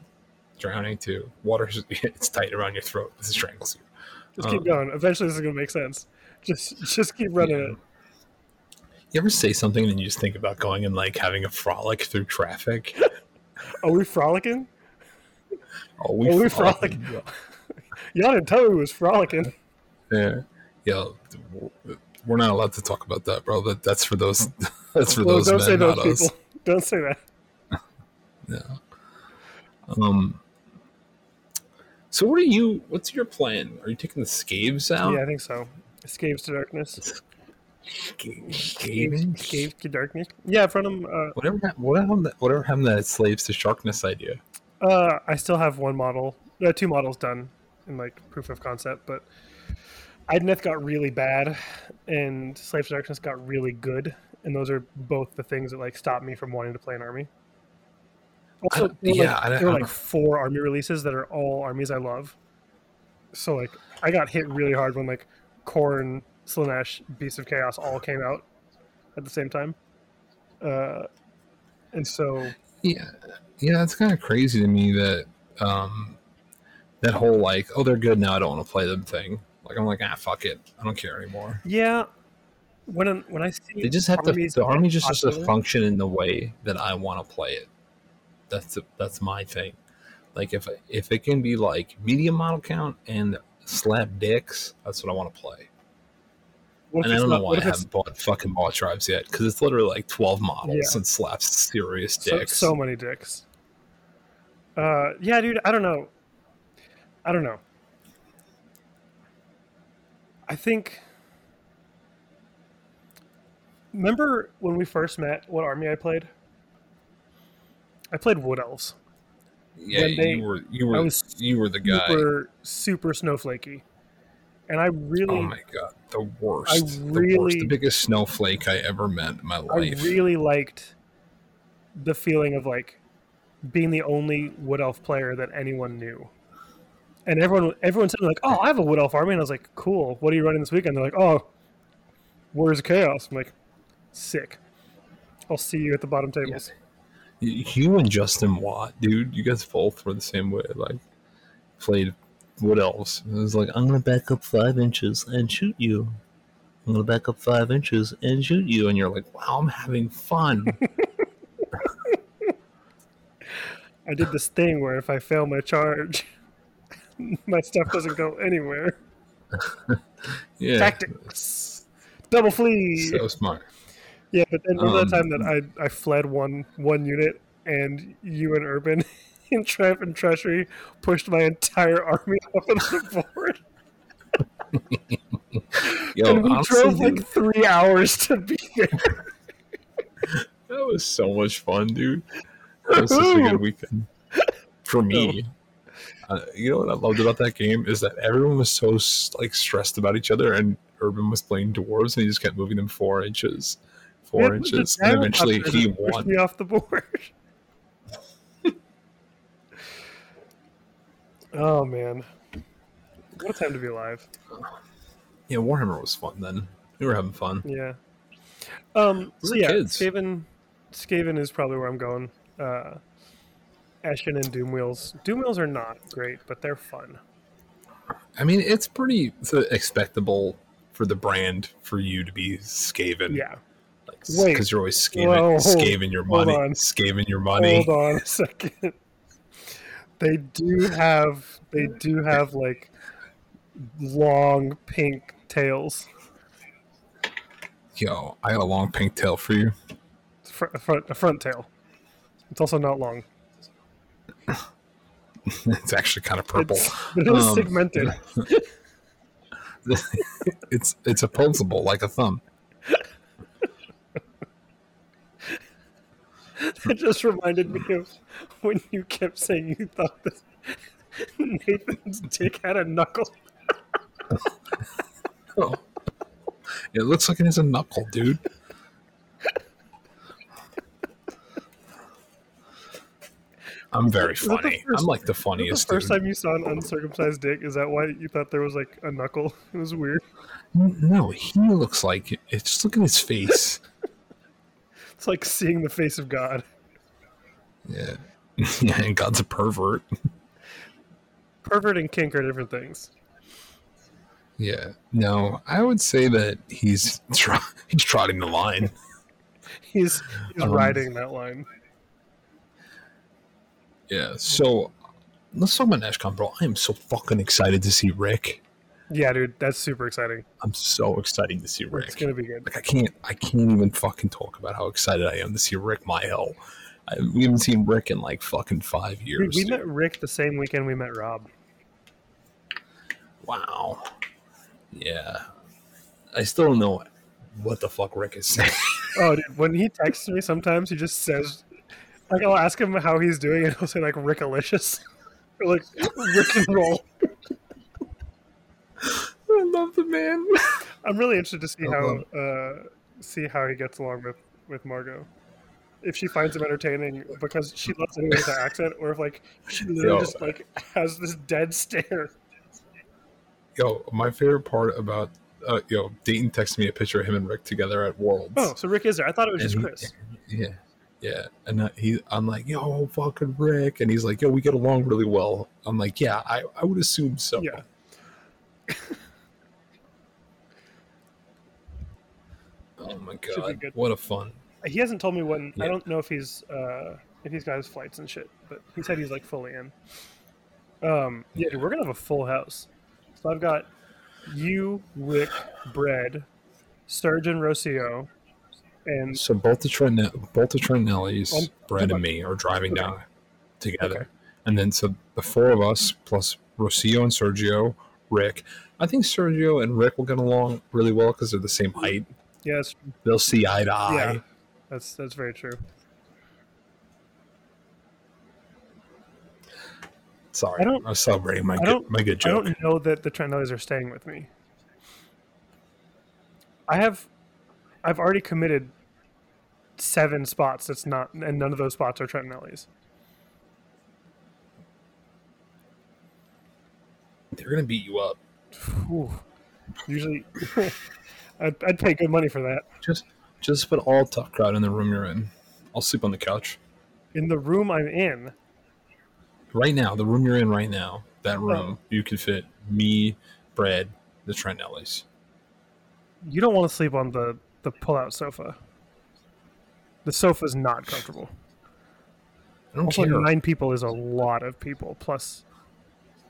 drowning too. Water it's tight around your throat. This strangles you. Just keep Um, going. Eventually, this is gonna make sense. Just, just keep running Yeah. it. You ever say something and you just think about going and like having a frolic through traffic? Are we frolicking? Oh, we, Are we frolicking? Y'all didn't tell me we was frolicking. Yeah, yeah. We're not allowed to talk about that, bro. That that's for those. That's for Well, those don't men, say those not people. us. Don't say that. Yeah. Um. So what are you? What's your plan? Are you taking the scaves out? Yeah, I think so. Escapes to darkness. Scaves. Escapes to darkness. Yeah, from them. Uh, Whatever. hap- happened Whatever happened to that slaves to sharkness idea? uh, I still have one model. Uh, two models done in like proof of concept, but Idoneth got really bad, and Slaves to Darkness got really good, and those are both the things that like stopped me from wanting to play an army. Also, there yeah, like, there were like four army releases that are all armies I love. So like, I got hit really hard when like Khorne, Slaanesh, Beast of Chaos all came out at the same time, uh, and so Yeah. Yeah. It's kind of crazy to me that um that whole like oh they're good now I don't want to play them thing. Like I'm like ah fuck it I don't care anymore. yeah. When I, when I see They just have to. The army just has to function in the way that I want to play it. That's that's my thing. Like if if it can be like medium model count and slap dicks, that's what I want to play. What and I don't know why I haven't bought fucking Mawtribes yet because it's literally like twelve models Yeah. and slaps serious so, dicks. so many dicks. Uh, yeah, dude. I don't know. I don't know. I think. Remember when we first met? What army I played? I played Wood Elves. yeah, they- you were you were you were the guy. Super, super snowflakey, and I really, Oh my god, the worst, I the worst, the biggest snowflake I ever met in my life. I really liked the feeling of like being the only wood elf player that anyone knew. And everyone everyone said like, "Oh, I have a wood elf army," and I was like, "Cool. What are you running this weekend?" They're like, "Oh, of Chaos." I'm like, "Sick. I'll see you at the bottom tables." You and Justin Watt, dude, you guys both were the same way. Like, played Wood Elves. It was like, I'm gonna back up five inches and shoot you. I'm gonna back up five inches and shoot you, and you're like, wow, I'm having fun. I did this thing where if I fail my charge, my stuff doesn't go anywhere. yeah, Tactics. Double flee. so smart. Yeah, but then remember Um, that time that I I fled one one unit and you and Urban in Triumph and Treachery pushed my entire army off of the board. Yo, and we honestly, drove like three hours to be there. that was so much fun, dude. That was such a good weekend for me. Uh, you know what I loved about that game is that everyone was so like stressed about each other, and Urban was playing dwarves, and he just kept moving them four inches, four It was the inches, and eventually he pushed won. me off the board. oh man, what a time to be alive! Yeah, Warhammer was fun then. We were having fun. Yeah. Um. So yeah, kids. Skaven, Skaven is probably where I'm going. Uh, Ashen and Doom Wheels. Doom Wheels are not great, but they're fun. I mean, it's pretty it's, expectable for the brand for you to be Skaven. Yeah. like, because you're always Skaven, Whoa, Skaven your money, on. Skaven your money. Hold on a second. They do have they do have like long pink tails. Yo, I got a long pink tail for you. Fr- a front a front tail. It's also not long. it's actually kind of purple. It's, it is Um, segmented. it's it's opposable like a thumb. that just reminded me of when you kept saying you thought that Nathan's dick had a knuckle. Oh. It looks like it has a knuckle, dude. I'm very Is that the funny. first- I'm like the funniest. the first dude. time you saw an uncircumcised dick, is that why you thought there was like a knuckle? It was weird. No, he looks like it. Just look at his face. It's like seeing the face of God. Yeah. yeah, and God's a pervert. Pervert and kink are different things. Yeah. No, I would say that he's he's trotting the line. He's he's Um, riding that line. Yeah. So let's talk about NashCon, bro. I am so fucking excited to see Rick. Yeah, dude, that's super exciting. I'm so excited to see Rick. It's gonna be good. Like I can't, I can't even fucking talk about how excited I am to see Rick Myhill. I, we haven't seen Rick in like fucking five years. we dude. met Rick the same weekend we met Rob. Wow. Yeah. I still don't know what the fuck Rick is saying. Oh, dude, when he texts me, sometimes he just says, like, I'll ask him how he's doing, and he'll say like Rickalicious, or like Rick and roll. I love the man. I'm really interested to see I how uh, see how he gets along with with Margot. If she finds him entertaining because she loves it with the accent, or if like she literally Yo. just like has this dead stare. Yo, my favorite part about uh, yo, Dayton texted me a picture of him and Rick together at Worlds. Oh, so Rick is there? I thought it was just And he- Chris. Yeah, yeah, and uh, he, I'm like, yo, fucking Rick, and he's like, yo, we get along really well. I'm like, yeah, I, I would assume so. Yeah. Oh my god, what a fun. He hasn't told me when. I don't know if he's uh, if he's got his flights and shit, but he said he's like fully in. Um, yeah, dude, we're gonna have a full house. So I've got you, Rick, Bread, Sergio, Rocio, and So both the Trent, both the Trentellis, Um, Brad and me are driving Okay. down together, Okay. and then so the four of us plus Rocio and Sergio, Rick. I think Sergio and Rick will get along really well because they're the same height. It's, They'll see eye to eye. yeah, that's that's very true. Sorry, I don't- I was celebrating my good, my good joke. I don't know that the Trentellis are staying with me. I have, I've already committed seven spots. That's not, and none of those spots are Trentellis. They're gonna beat you up. Ooh. Usually, I'd, I'd pay good money for that. Just just put all tough crowd in the room you're in. I'll sleep on the couch In the room I'm in, right now. The room you're in right now. That oh. room Oh. you can fit me, Brad, the Trentellis. you don't want to sleep on the the pull-out sofa. The sofa's not comfortable. I don't Also, care. nine people is a lot of people, plus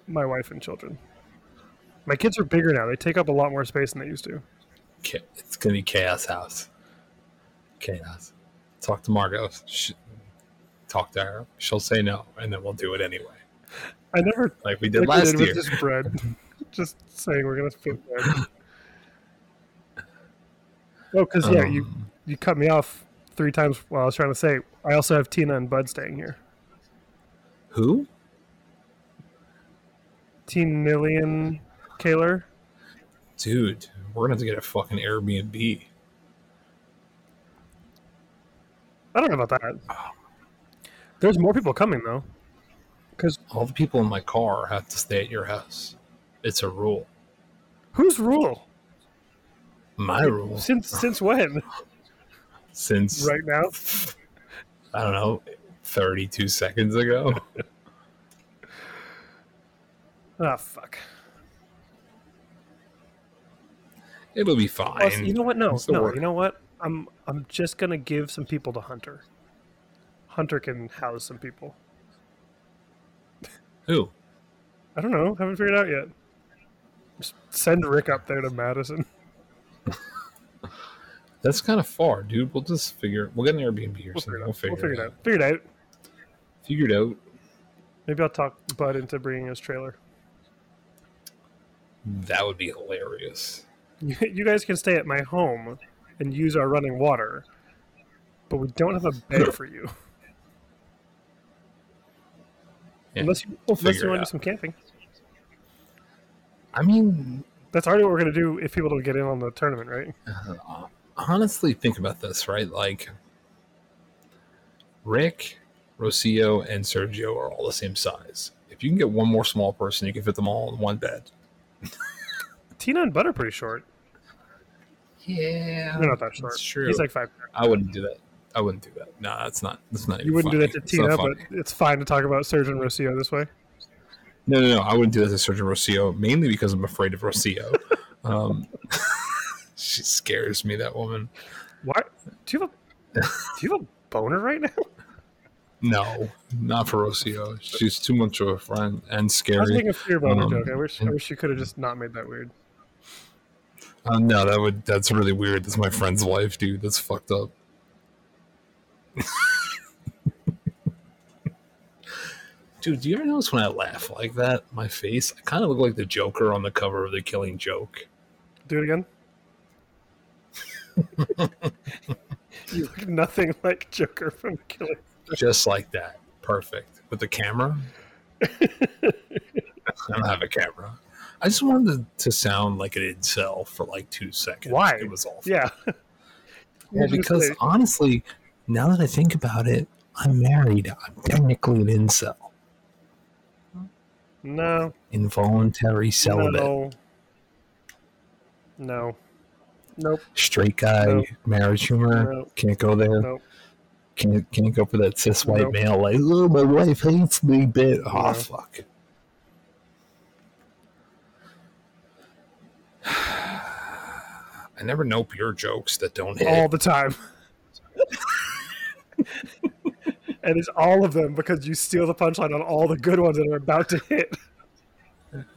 my wife and children. My kids are bigger now. They take up a lot more space than they used to. It's gonna be chaos house. Chaos. Talk to Margot. Sh talk to her. She'll say no, and then we'll do it anyway, I never like we did like we last did year. with this bread. Just saying we're gonna fit bread. Oh, because yeah, you Um, you cut me off three times while I was trying to say. I also have Tina and Bud staying here. Who? Teen Million Kaler. Dude, we're gonna have to get a fucking Airbnb. I don't know about that. There's more people coming though. Because All the people in my car have to stay at your house. It's a rule. whose rule? My rule. Since since when? Since right now? I don't know, 32 seconds ago. Ah, fuck. It'll be fine. Plus, you know what? No, no. work. You know what? I'm I'm just gonna give some people to Hunter. Hunter can house some people. Who? I don't know. Haven't figured it out yet. Just send Rick up there to Madison. That's kind of far, dude. We'll just figure. We'll get an Airbnb or We'll something. figure it We'll out. figure, We'll figure it it out. out. Figure it out. Figured out. Maybe I'll talk Bud into bringing his trailer. That would be hilarious. you guys can stay at my home and use our running water, but we don't have a bed for you. Yeah, unless you, unless you want to do some camping. I mean, that's already what we're going to do if people don't get in on the tournament, right? Uh, honestly, think about this, right? Like, Rick, Rocio, and Sergio are all the same size. If you can get one more small person, you can fit them all in one bed. Tina and Bud are pretty short. Yeah, They're not that short. That's true. He's like five. I wouldn't do that. I wouldn't do that. No, that's not. That's not. You wouldn't do that to Tina, but it's fine to talk about Serge and Rocio this way. No, no, no. I wouldn't do that to Sergio Rocio, mainly because I'm afraid of Rocio. Um, she scares me, that woman. Why? Do you have a Do you have a boner right now? No, not for Rocio. She's too much of a friend and scary. I was scary. making a fear boner Um, joke. I wish I wish you could have just not made that weird. Uh, no, that would that's really weird. That's my friend's wife, dude. That's fucked up. dude, do you ever notice when I laugh like that, my face? I kind of look like the Joker on the cover of The Killing Joke. Do it again. you look nothing like Joker from Killing. just like that. Perfect. With the camera? I don't have a camera. I just wanted to, to sound like an incel for like two seconds. Why? It was awful. Yeah. Well, because say- honestly, now that I think about it, I'm married. I'm technically an incel. no, Involuntary celibate. no, no, nope, Straight guy, No. marriage humor. No. Can't go there. nope. Can't, can't go for that cis white Nope. male, like, oh, my wife hates me bit. Oh, fuck. I never know pure jokes that don't hit. all the time. and it's all of them because you steal the punchline on all the good ones that are about to hit.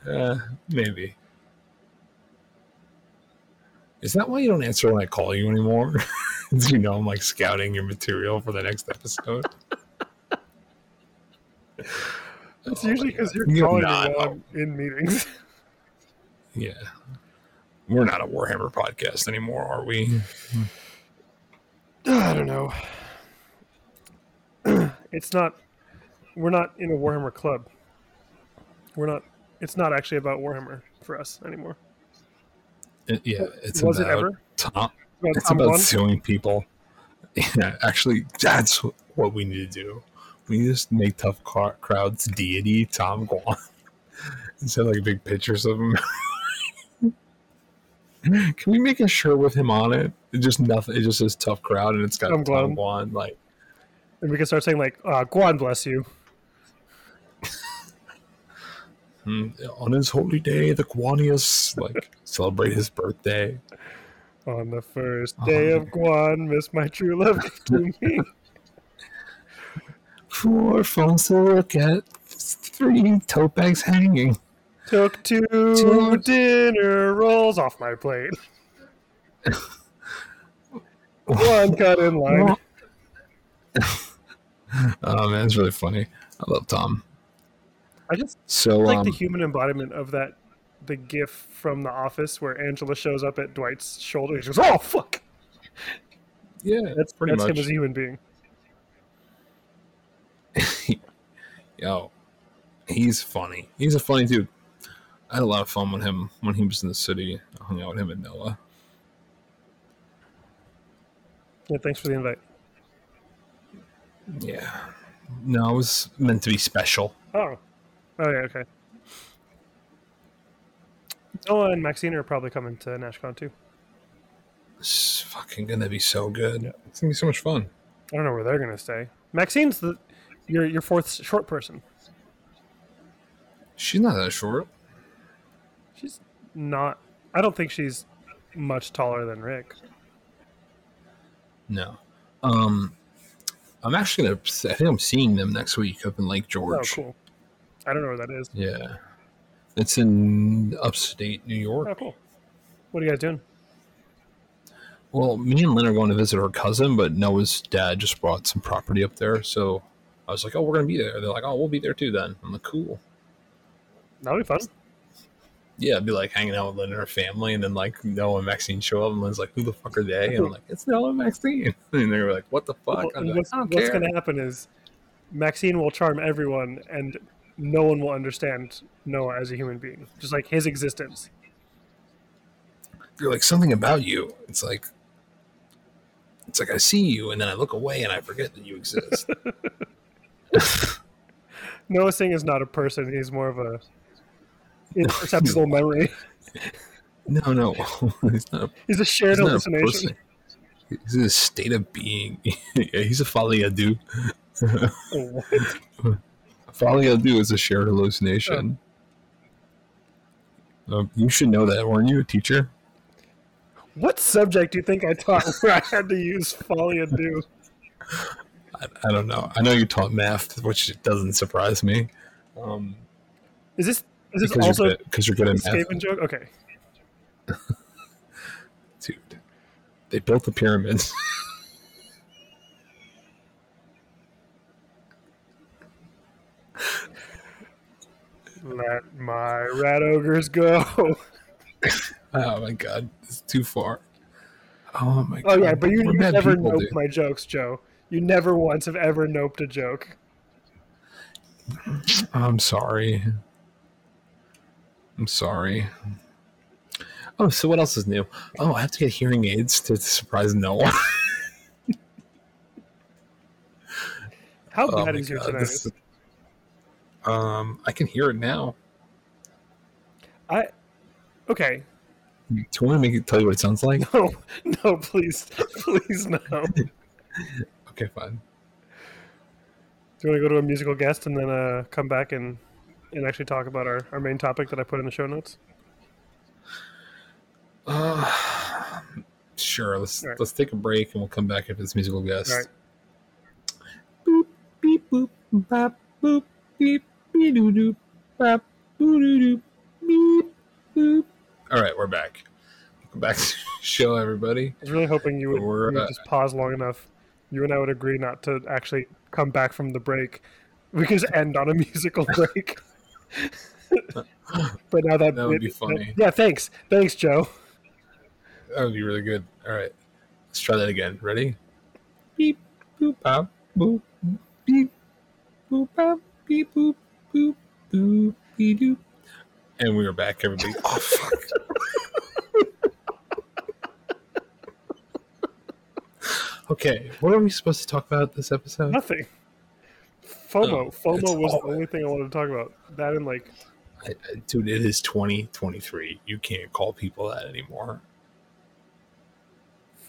Uh, maybe. Is that why you don't answer when I call you anymore? You know I'm like scouting your material for the next episode? It's Oh usually because you're calling not. me while I'm in meetings. Yeah. We're not a Warhammer podcast anymore, are we? I don't know. it's not. We're not in a Warhammer club. We're not. It's not actually about Warhammer for us anymore. It- yeah, it's Was it about ever? Tom. It's about suing people. Yeah, actually, that's what we need to do. We need to just make tough crowds deity Tom Guan instead of like big pictures of him. Can we make a shirt with him on it? It just nothing. It just says tough crowd, and it's got Tom, Guan. Guan. Like, and we can start saying like, uh, "Guan bless you." hmm, on his holy day, the Guanius like celebrate his birthday. On the first Oh, day of. Guan, miss my true love to me. Four phones to look at, three tote bags hanging. Took two Two- dinner rolls off my plate. One cut in line. Oh man, it's really funny. I love Tom. I just So like um, the human embodiment of that, the GIF from The Office where Angela shows up at Dwight's shoulder. and She goes, "Oh fuck!" yeah, That's pretty that's much. him as a human being. Yo, he's funny. He's a funny dude. I had a lot of fun with him when he was in the city. I hung out with him and Noah. Yeah, thanks for the invite. Yeah. No, it was meant to be special. Oh, oh yeah, okay. Noah and Maxine are probably coming to NashCon too. It's fucking gonna be so good. It's gonna be so much fun. I don't know where they're gonna stay. Maxine's the your your fourth short person. She's not that short. She's not. I don't think she's much taller than Rick. No. Um, I'm actually gonna. I think I'm seeing them next week up in Lake George. Oh, George. cool. I don't know where that is. Yeah, it's in upstate New York. Oh, cool. What are you guys doing? Well, me and Lynn are going to visit her cousin, but Noah's dad just bought some property up there, so I was like, "Oh, we're gonna be there." They're like, "Oh, we'll be there too." Then I'm like, "Cool." That'll be fun. Yeah, I'd be like hanging out with Lynn and her family, and then like Noah and Maxine show up, and Lynn's like, "Who the fuck are they?" And I'm like, "It's Noah and Maxine," and they're like, "What the fuck?" Well, I'm like, what's "I don't what's going to happen is Maxine will charm everyone, and no one will understand Noah as a human being, just like his existence. You're like something about you. It's like it's like I see you and then I look away and I forget that you exist. Noah Singh is not a person; he's more of a imperceptible memory. no, no, he's not. A, He's a shared he's a hallucination. person. He's in a state of being. yeah, he's a folie à deux. Oh, what? folie à deux is a shared hallucination. Um, you should know that, weren't you, a teacher? What subject do you think I taught where I had to use folly and? I, I don't know. I know you taught math, which doesn't surprise me. Um, Is this is this because also you're good, because you're good at math, joke? Okay. dude. They built the pyramids. Let my rat ogres go. oh my god, it's too far. Oh my Oh god. yeah, but you, you never people, nope dude. my jokes, Joe. You never once have ever noped a joke. I'm sorry. I'm sorry. Oh, so what else is new? Oh, I have to get hearing aids to surprise no one. How Oh bad is your God, tinnitus? is- Um, I can hear it now. I okay. Do you want me to make it, tell you what it sounds like? No, no, please, please no. Okay, fine. Do you want to go to a musical guest and then uh, come back and and actually talk about our, our main topic that I put in the show notes? Uh, sure. Let's right. let's take a break and we'll come back after this musical guest. All right. Boop beep boop bop boop beep beep doo doo bop boo doo doo beep boop. All right, we're back. Welcome back to the show, everybody. I was really hoping you would, you would uh, just pause long enough. You and I would agree not to actually come back from the break. We could just end on a musical break. But now that That would be funny. yeah, thanks, thanks, Joe. That would be really good. All right, let's try that again. Ready? Beep boop bop boop beep boop bop beep boop boop boop beep doop. And we are back, everybody. Oh fuck. okay, what are we supposed to talk about this episode? Nothing. FOMO. Oh, FOMO was the only thing I wanted to talk about. That and like I, I- dude, it is 2023. You can't call people that anymore.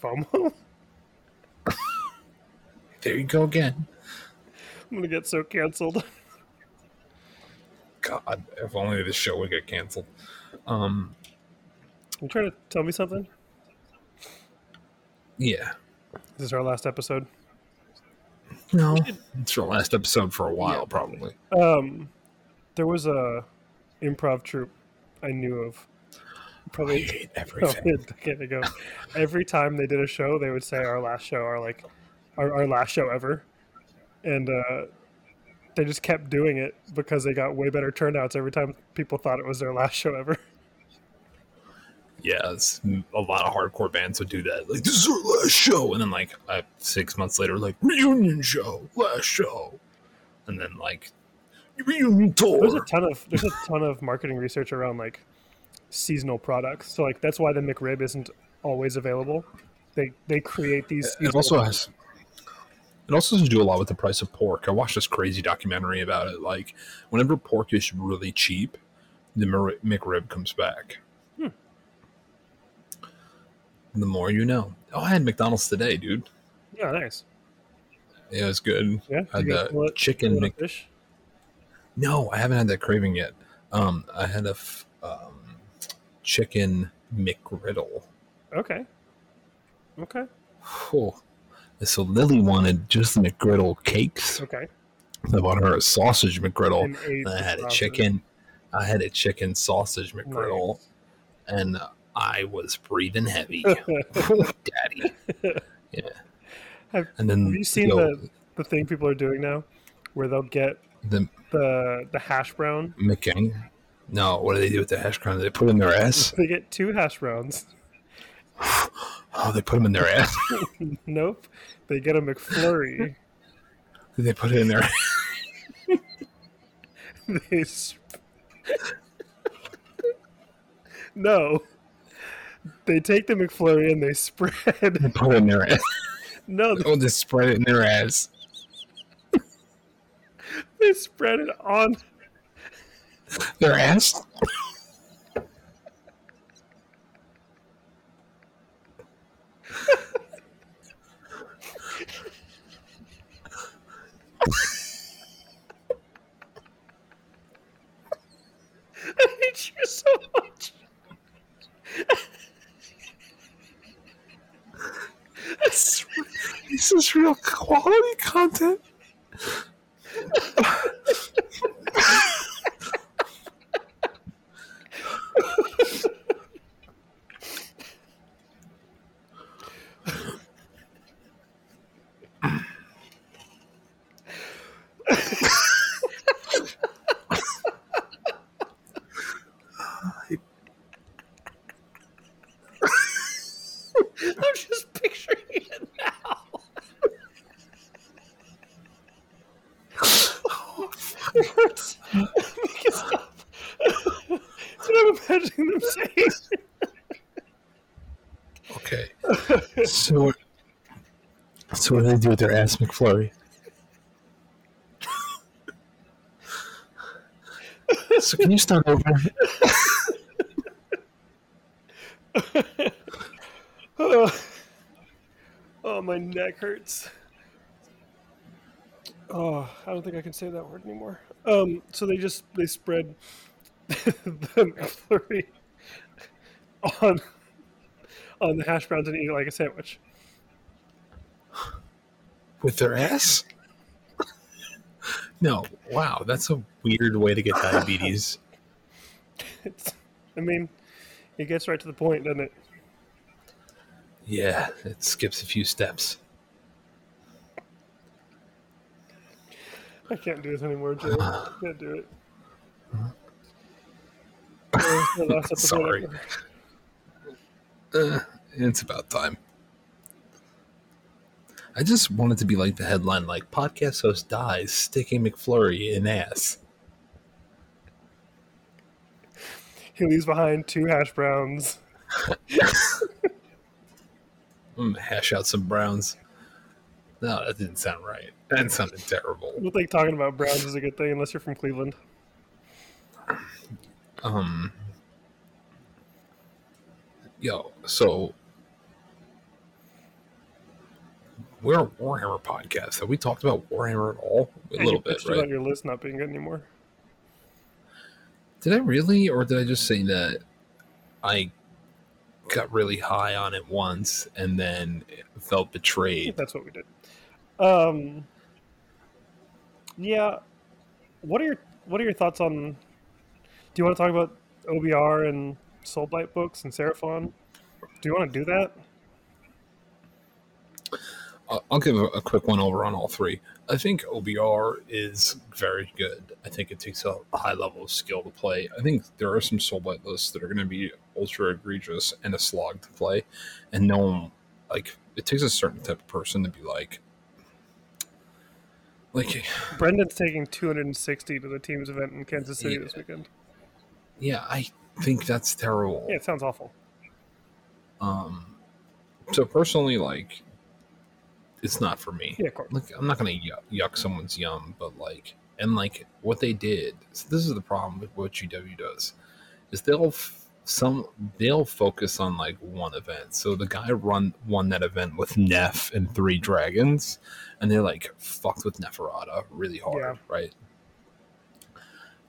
FOMO. There you go again. I'm gonna get so canceled. God, if only this show would get canceled. Um, You trying to tell me something? yeah. This Is this our last episode? No, it's our last episode for a while, Yeah. probably. Um, there was a improv troupe I knew of. I Probably hate probably everything. a decade ago. Every time they did a show, they would say our last show, our like, our, our last show ever, and uh, they just kept doing it because they got way better turnouts every time people thought it was their last show ever. Yeah, it's, a lot of hardcore bands would do that. Like, this is our last show. And then, like, uh, six months later, like, reunion show, last show. And then, like, reunion tour. There's a ton of there's a ton of marketing research around like seasonal products. So like that's why the McRib isn't always available. They they create these. It also products. has. It also has to do a lot with the price of pork. I watched this crazy documentary about it. Like, whenever pork is really cheap, the McRib comes back. The more you know. Oh, I had McDonald's today, dude. yeah, nice. Yeah, It was good. Yeah, I had the chicken Mc- fish. No, I haven't had that craving yet. Um, I had a f- um, chicken McGriddle. Okay. Okay. Oh. So Lily wanted just the McGriddle cakes. Okay. I bought her a sausage McGriddle. And I had a sausage. chicken. I had a chicken sausage McGriddle, Nice. and I was breathing heavy, daddy. Yeah. Have- and then Have you seen yo, the the thing people are doing now, where they'll get the the the hash brown? McCain? No, what do they do with the hash brown? Do they put it in their ass? They get two hash browns. Oh, they put them in their ass. Nope. They get a McFlurry. Did they put it in their? they sp- no. They take the McFlurry and they spread. Put it in their ass. No, Oh, just spread it in their ass. they spread it on. Their ass? I hate you so much. This, this is real quality content. I'm just picturing it now. it hurts. Make it stop. That's what I'm imagining them saying. Okay. So, what- what do they do with their ass McFlurry? so can you start over? Oh, oh, my neck hurts. Oh, I don't think I can say that word anymore. Um, so they just they spread the McFlurry on on the hash browns and eat it like a sandwich. With their ass? no. Wow, that's a weird way to get diabetes. It's, I mean, it gets right to the point, doesn't it? Yeah, it skips a few steps. I can't do this anymore, Joe. I can't do it. The last episode Sorry. Uh, it's about time. I just wanted to be like the headline, like podcast host dies sticking McFlurry in ass. He leaves behind two hash browns. I'm gonna hash out some browns. No, that didn't sound right. That sounded terrible. I don't think talking about browns is a good thing unless you're from Cleveland. Um, yo, so we're a Warhammer podcast. Have we talked about Warhammer at all? A little bit, pitched it on right? your list not being good anymore. Did I really, or did I just say that I got really high on it once and then felt betrayed? that's what we did. Um, yeah. What are your What are your thoughts on? Do you want to talk about OBR and Soulblight books and Seraphon? Do you want to do that? I'll I'll give a, quick one over on all three. I think OBR is very good. I think it takes a high level of skill to play. I think there are some Soulblight lists that are going to be ultra egregious and a slog to play, and no one like it takes a certain type of person to be like, like, Brendan's taking 260 to the team's event in Kansas City Yeah. this weekend. yeah, I think that's terrible. Yeah, it sounds awful. Um, so personally, like, it's not for me. Yeah, of course. like I'm not gonna yuck, yuck someone's yum, but like, and like what they did. So this is the problem with what GW does, is they'll f- some they'll focus on like one event. So the guy run won that event with Neff and three dragons, and they're like fucked with Neferata really hard, Yeah. right?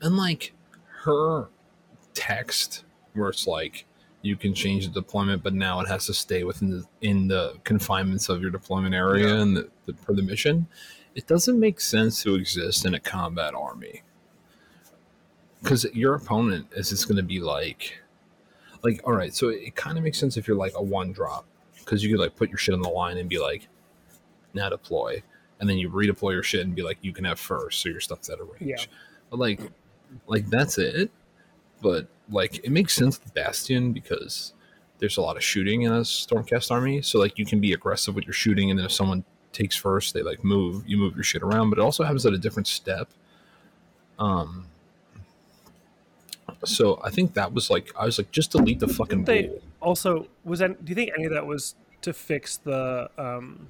And like her text, where it's like you can change the deployment, but now it has to stay within the in the confinements of your deployment area Yeah. and the, the, per the mission. It doesn't make sense to exist in a combat army because your opponent is just going to be like, like, all right. So it kind of makes sense if you're like a one drop because you could like put your shit on the line and be like, now deploy, and then you redeploy your shit and be like, you can have first, so your stuff's out of range. Yeah. But like, like that's it. But like, it makes sense with Bastion because there's a lot of shooting in a Stormcast army. So like, you can be aggressive with your shooting, and then if someone takes first, they like move, you move your shit around. But it also happens at a different step. Um, So I think that was like I was like just delete the fucking They rule. also was that. Do you think any of that was to fix the um,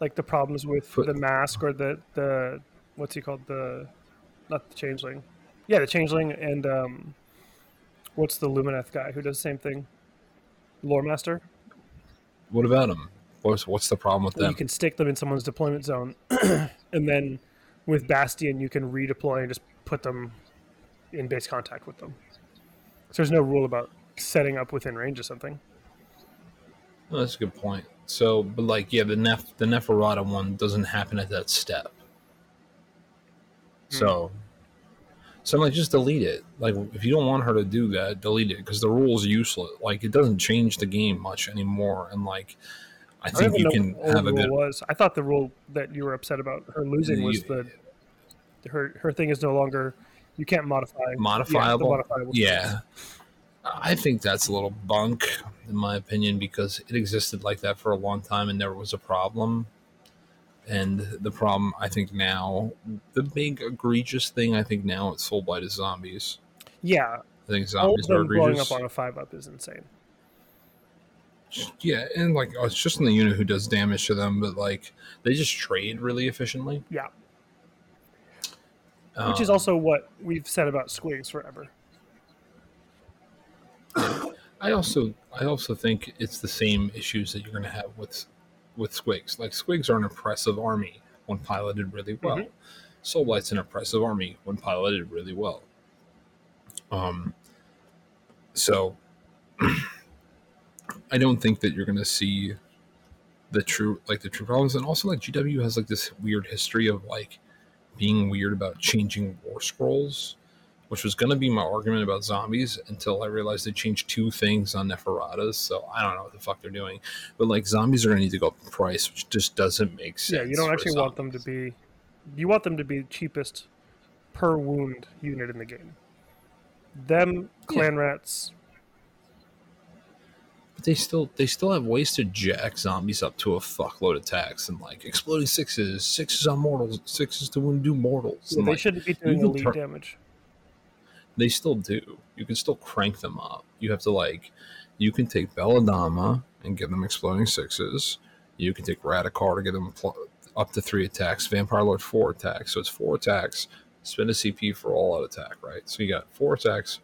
like the problems with Put- the mask or the the what's he called the not the changeling, yeah, the changeling and um, what's the Lumineth guy who does the same thing, Lore Master. What about them? What's what's the problem with them? You can stick them in someone's deployment zone, and then with Bastion you can redeploy and just put them in base contact with them. So there's no rule about setting up within range of something. Oh, that's a good point. So, but like, yeah, the Nef the Neferata one doesn't happen at that step. So, so I'm like, just delete it. Like, if you don't want her to do that, delete it because the rule is useless. Like, it doesn't change the game much anymore. And like, I I think you can have a rule good. was. I thought the rule that you were upset about her losing was You- the her her thing is no longer you can't modify Yeah, Modifiable? modifiable Yeah. I think that's a little bunk, in my opinion, because it existed like that for a long time and never was a problem. And the problem, I think now, the big egregious thing, I think now it's Soul Blight is zombies. yeah. I think zombies are them blowing up on a five up is insane. Yeah, and like oh, it's just in the unit who does damage to them, but like they just trade really efficiently. Yeah, which is Um, also what we've said about squigs forever. I also I also think it's the same issues that you're going to have with with squigs. Like squigs are an impressive army when piloted really well. Mhm. Soul Blight's an impressive army when piloted really well. Um, so I don't think that you're going to see the true like the true problems, and also like GW has like this weird history of like being weird about changing war scrolls which was going to be my argument about zombies until I realized they changed two things on Neferatas. So I don't know what the fuck they're doing. But like zombies are going to need to go up in price, which just doesn't make sense. Yeah, you don't actually want them to be. You want them to be cheapest per wound unit in the game. Them clan rats. But they still they still have ways to jack zombies up to a fuckload of attacks and like exploding sixes, sixes on mortals, sixes to wound do mortals. Yeah, they like, shouldn't be doing elite turn- damage. They still do. You can still crank them up. You have to like, you can take Belladamma and give them exploding sixes. You can take Radukar to get them pl- up to three attacks. Vampire Lord four attacks. So it's four attacks. Spend a CP for all out attack, right? So you got four attacks,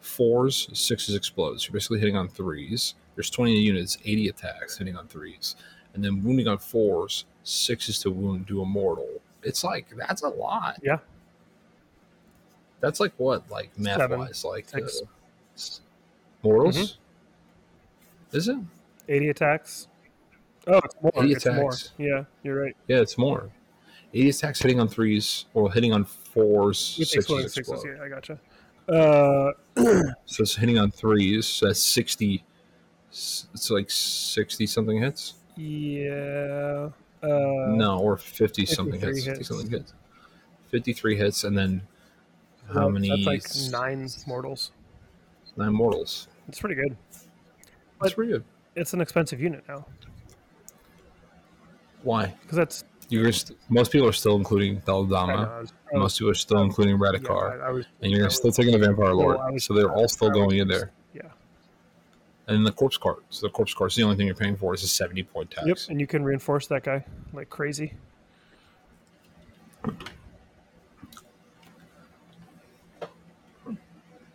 fours, sixes explodes. You're basically hitting on threes. There's 20 units, 80 attacks hitting on threes, and then wounding on fours, sixes to wound, do a mortal. It's like that's a lot. Yeah. That's like what, like math Seven, wise, like six. uh, mortals. Mm-hmm. Is it? 80 attacks. Oh, it's more. 80 it's more. attacks. Yeah, you're right. Yeah, it's more. 80 attacks hitting on threes or hitting on fours, With sixes exploding explode. sixes, yeah, I gotcha. Uh, So it's hitting on threes. So that's 60. It's like 60 something hits. yeah. Uh, no, or 50 something 53 hits. 50 something hits. 53 hits, and then how well, many? That's like nine mortals. Nine mortals. It's pretty good. That's But- pretty good. It's an expensive unit now Why? because that's. You're st- most people are still including I know, Belladamma. I was- I was- Most people are still including yeah, Radukar. I, I was, and you're still taking the Vampire Lord. Oh, I was- so they're all still going in there. Yeah. And the corpse cart. So the corpse cart is the only thing you're paying for is a 70 point tax. Yep, and you can reinforce that guy like crazy.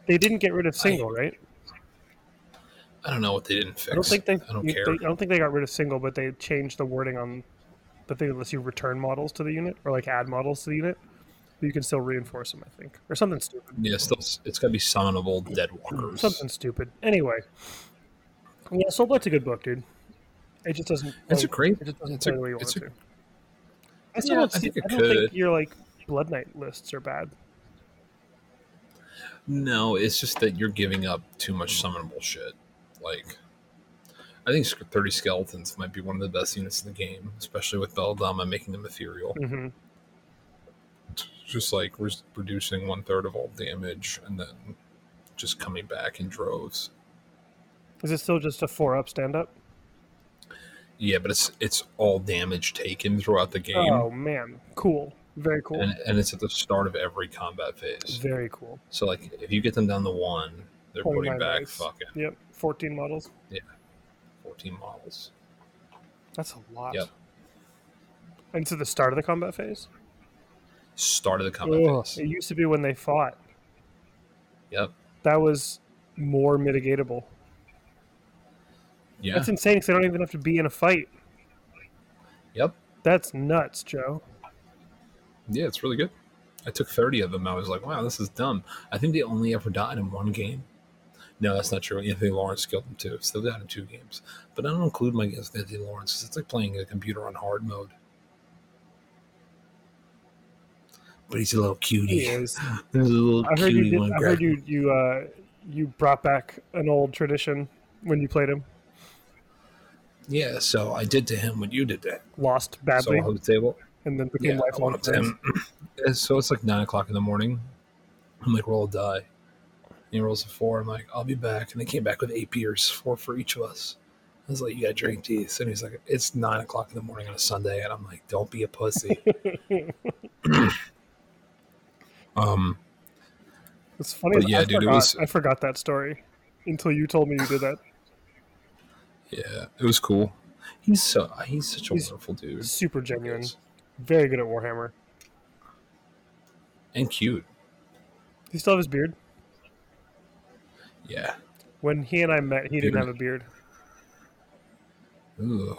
They didn't get rid of single, right? I don't know what they didn't fix. I don't think they. I don't you- care. they- I don't think they got rid of single, but they changed the wording on the thing that lets you return models to the unit or like add models to the unit. But you can still reinforce them, I think, or something stupid. yeah, still, it's got to be summonable dead walkers. Something stupid. Anyway, yeah, Soul Blight's a good book, dude. It just doesn't. It's a great- It just doesn't it's a- play the way you want a- to. I still Yeah, don't, I see, think it I don't think could. your like Blood Knight lists are bad. No, it's just that you're giving up too much summonable shit. Like, I think 30 skeletons might be one of the best units in the game, especially with Belladamma making them ethereal. hmm Just like re- reducing one third of all damage and then just coming back in droves. Is it still just a four up stand up? Yeah, but it's it's all damage taken throughout the game. Oh man, cool. Very cool. and and it's at the start of every combat phase. Very cool. So like, if you get them down to one, they're putting back days. fucking Yep. 14 models. Yeah. fourteen models. That's a lot. Yep. And to the start of the combat phase? Start of the combat Ugh, phase. it used to be when they fought. Yep. That was more mitigatable. Yeah. That's insane because they don't even have to be in a fight. Yep. That's nuts, Joe. Yeah, it's really good. I took 30 of them. I was like, wow, this is dumb. I think they only ever died in one game. No, that's not true. Anthony Lawrence killed them too. So they died in two games. But I don't include my with Anthony Lawrence. it's like playing a computer on hard mode. But he's a little cutie. He is. He's a little I heard cutie you. Did, I heard you. You. Uh, you brought back an old tradition when you played him. Yeah, so I did to him what you did to him. Lost So badly, on the table. And then became Yeah, lifelong went up to friends. so it's like nine o'clock in the morning. I'm like, roll a die. And he rolls a four. I'm like, I'll be back. And they came back with eight beers, four for each of us. I was like, you got to drink these. And he's like, it's nine o'clock in the morning on a Sunday. And I'm like, don't be a pussy. um, It's funny. But yeah, I dude, forgot, was- I forgot that story until you told me you did that. yeah, it was cool. He's so he's such a He's wonderful dude. Super genuine. Very good at Warhammer. and cute. Does he still have his beard? Yeah. When he and I met, he didn't have a beard. Ooh,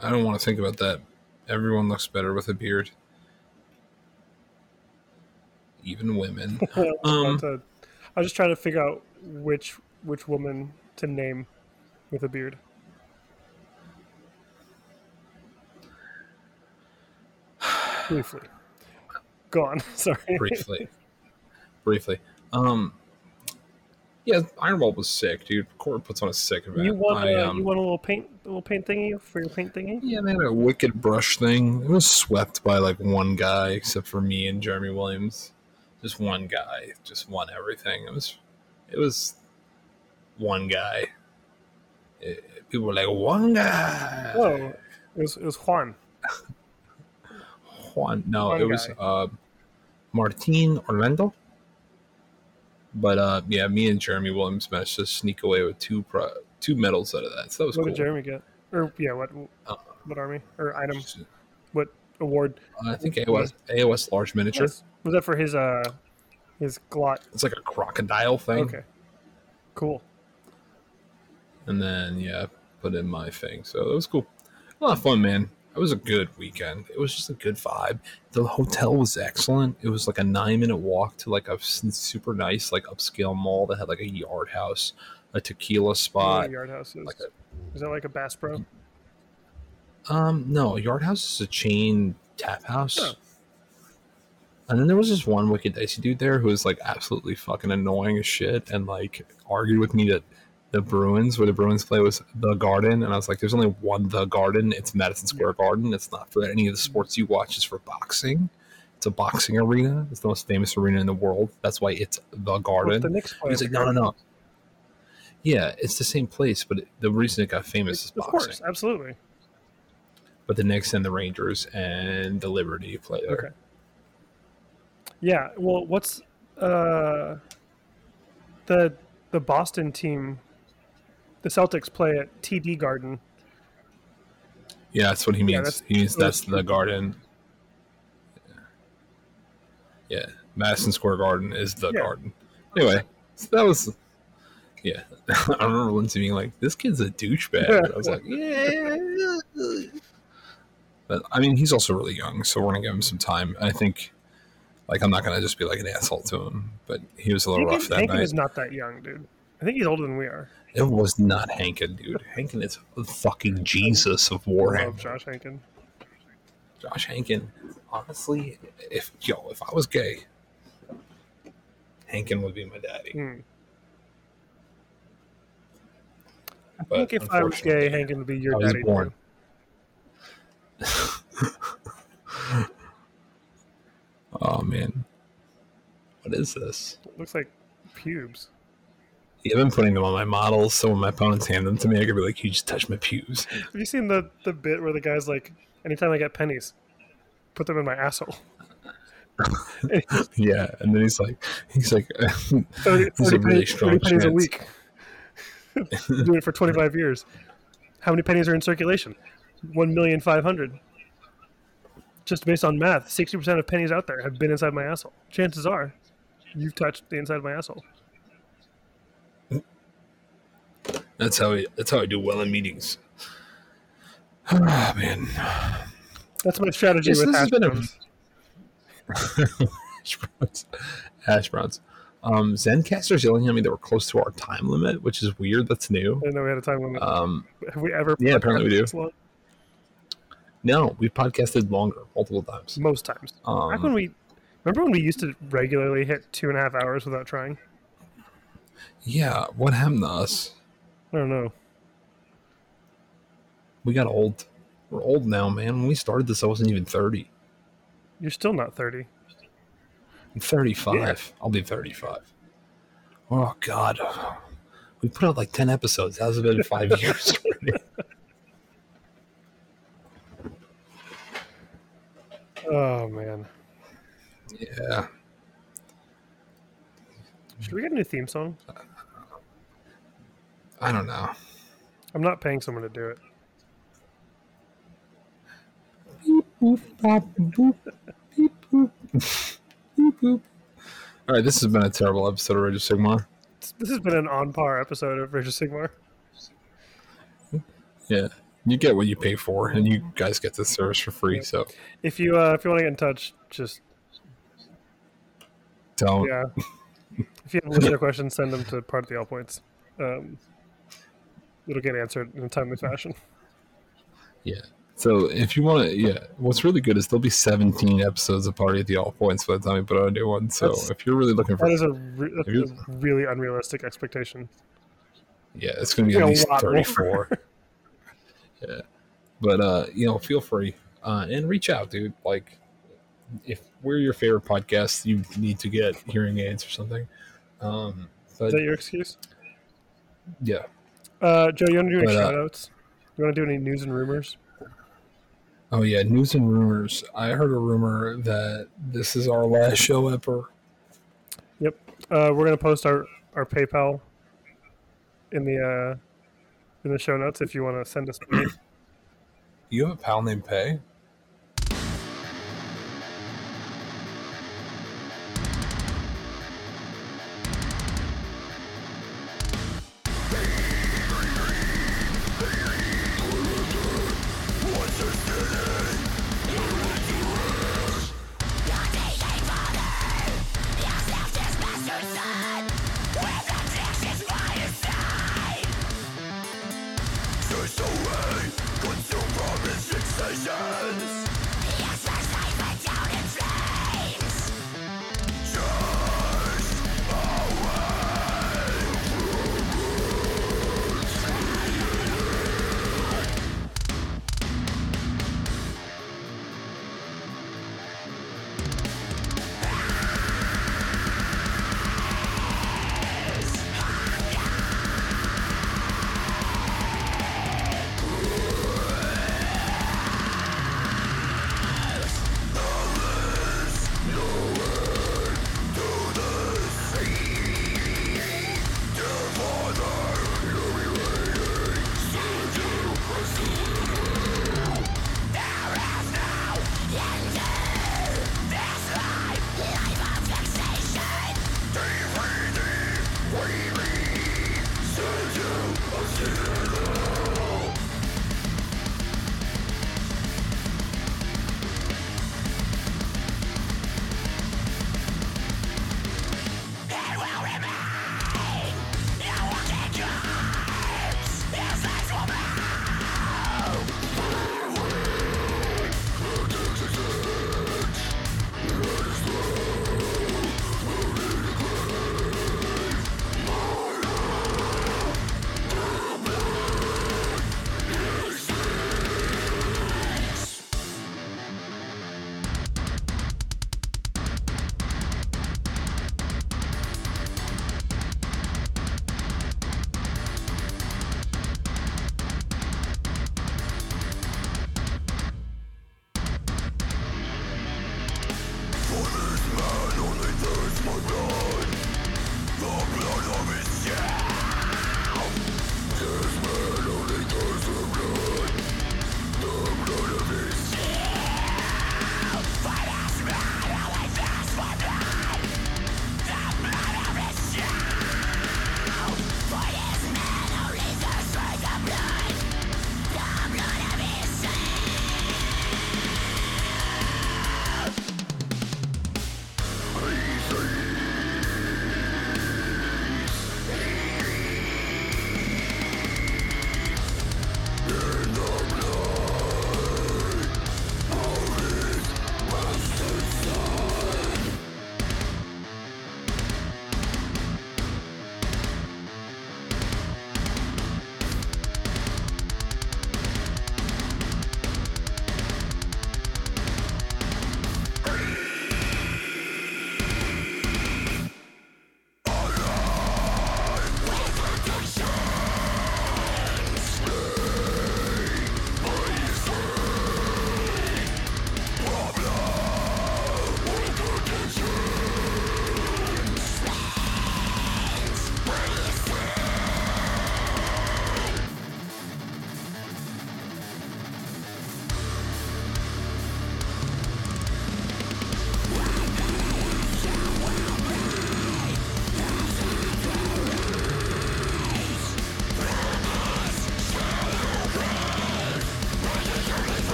I don't want to think about that. Everyone looks better with a beard. Even women. Um, to- I was just trying to figure out which which woman to name with a beard. Briefly. Go on. Sorry. briefly. briefly. Um, yeah, Ironbolt was sick, dude. Court puts on a sick event. You want, I, uh, um, you won a little paint, a little paint thingy for your paint thingy. Yeah, they had a wicked brush thing. It was swept by like one guy, except for me and Jeremy Williams. Just one guy, just won everything. It was, it was one guy. It- people were like one guy. Oh, it was it was Juan. Juan. No, One it was uh, Martin Orlando. But uh, yeah, me and Jeremy Williams managed to sneak away with two pro- two medals out of that. So that was What cool. did Jeremy get? Or yeah, what Uh, what army or item? What award? I think AOS AOS large miniature. Was, was that for his uh his glot? It's like a crocodile thing. Okay, cool. And then yeah, put in my thing. So it was cool. A lot of fun, man. It was a good weekend. It was just a good vibe. The hotel was excellent. It was like a nine minute walk to like a super nice like upscale mall that had like a yard house, a tequila spot. Yard House is. like a- is that like a Bass Pro? Um, no, a yard house is a chain tap house. Oh. And then there was this one wicked dicey dude there who was like absolutely fucking annoying as shit and like argued with me that the Bruins, where the Bruins play, was the Garden, and I was like, "There's only one the Garden. It's Madison Square Garden. It's not for any of the sports you watch. It's for boxing. It's a boxing arena. It's the most famous arena in the world. That's why it's the Garden." the play He's like, "No, no, no. Yeah, it's the same place, but the reason it got famous is Of boxing. course, absolutely. But the Knicks and the Rangers and the Liberty play there. Okay. Yeah. Well, what's uh the the Boston team? The Celtics play at TD Garden. Yeah, that's what he Yeah, means. that's- he means that's the garden. Yeah, Madison Square Garden is the Yeah. garden. Anyway, so that was. Yeah, I remember Lindsay being like, "This kid's a douchebag." I was like, "Yeah," but I mean, he's also really young, so we're gonna give him some time. I think, like, I'm not gonna just be like an asshole to him, but he was a little rough that night. is not that young, dude. I think he's older than we are. It was not Hankin, dude. Hankin is the fucking Jesus of Warhammer. Josh Hankin. Josh Hankin, honestly, if yo, if I was gay, Hankin would be my daddy. Hmm. I But think if I was gay, Hankin would be your I was daddy. born. Oh man, what is this? Looks like pubes. Yeah, I've been putting them on my models, so when my opponents hand them to me, I could be like, "You just touched my pews." Have you seen the the bit where the guy's like, anytime I get pennies, put them in my asshole? yeah, and then he's like, he's like, 30, he's a really pennies, strong 30 pennies a week. Doing it for 25 years. How many pennies are in circulation? 1,500,000. Just based on math, 60% of pennies out there have been inside my asshole. Chances are you've touched the inside of my asshole. That's how I, that's how I do well in meetings. Ah man, That's my strategy Yes, with this has hash been a- browns. hash browns. Hash browns. Um, Zencastr's yelling at me that we're close to our time limit, which is weird. That's new. I didn't know we had a time limit. Um, have we ever? yeah, apparently we do. no, we've podcasted longer, multiple times. Most times. Back Um, when we remember when we used to regularly hit two and a half hours without trying. yeah, what happened to us? I don't know. We got old. We're old now, man. When we started this, I wasn't even 30. You're still not 30. I'm 35. I'll be 35. Oh, God. We put out like 10 episodes. How's it been five years? Oh man. Yeah. Should we get a new theme song? Uh, I don't know. I'm not paying someone to do it. All right, this has been a terrible episode of Rage of Sigmar. This has been an on par episode of Rage of Sigmar. Yeah. You get what you pay for, and you guys get this service for free. So If you uh, if you want to get in touch, just don't. yeah. if you have listener questions, send them to part of the all points. Um, it'll get answered in a timely fashion. Yeah. So if you want to, yeah, what's really good is there'll be 17 episodes of Party at the All Points by the time we put out a new one. So That's- if you're really looking for, That is a, re- that's a really unrealistic expectation. yeah, it's going to be at least 34. yeah. But, uh, you know, feel free uh, and reach out, dude. Like, if we're your favorite podcast, you need to get hearing aids or something. Um, but Is that your excuse? yeah, Uh, Joe, you want to do any But, uh, shout outs? You want to do any news and rumors? Oh yeah, news and rumors. I heard a rumor that this is our last show ever. Yep. Uh, we're gonna post our, our PayPal in the uh, in the show notes if you want to send us money. You have a pal named Pay?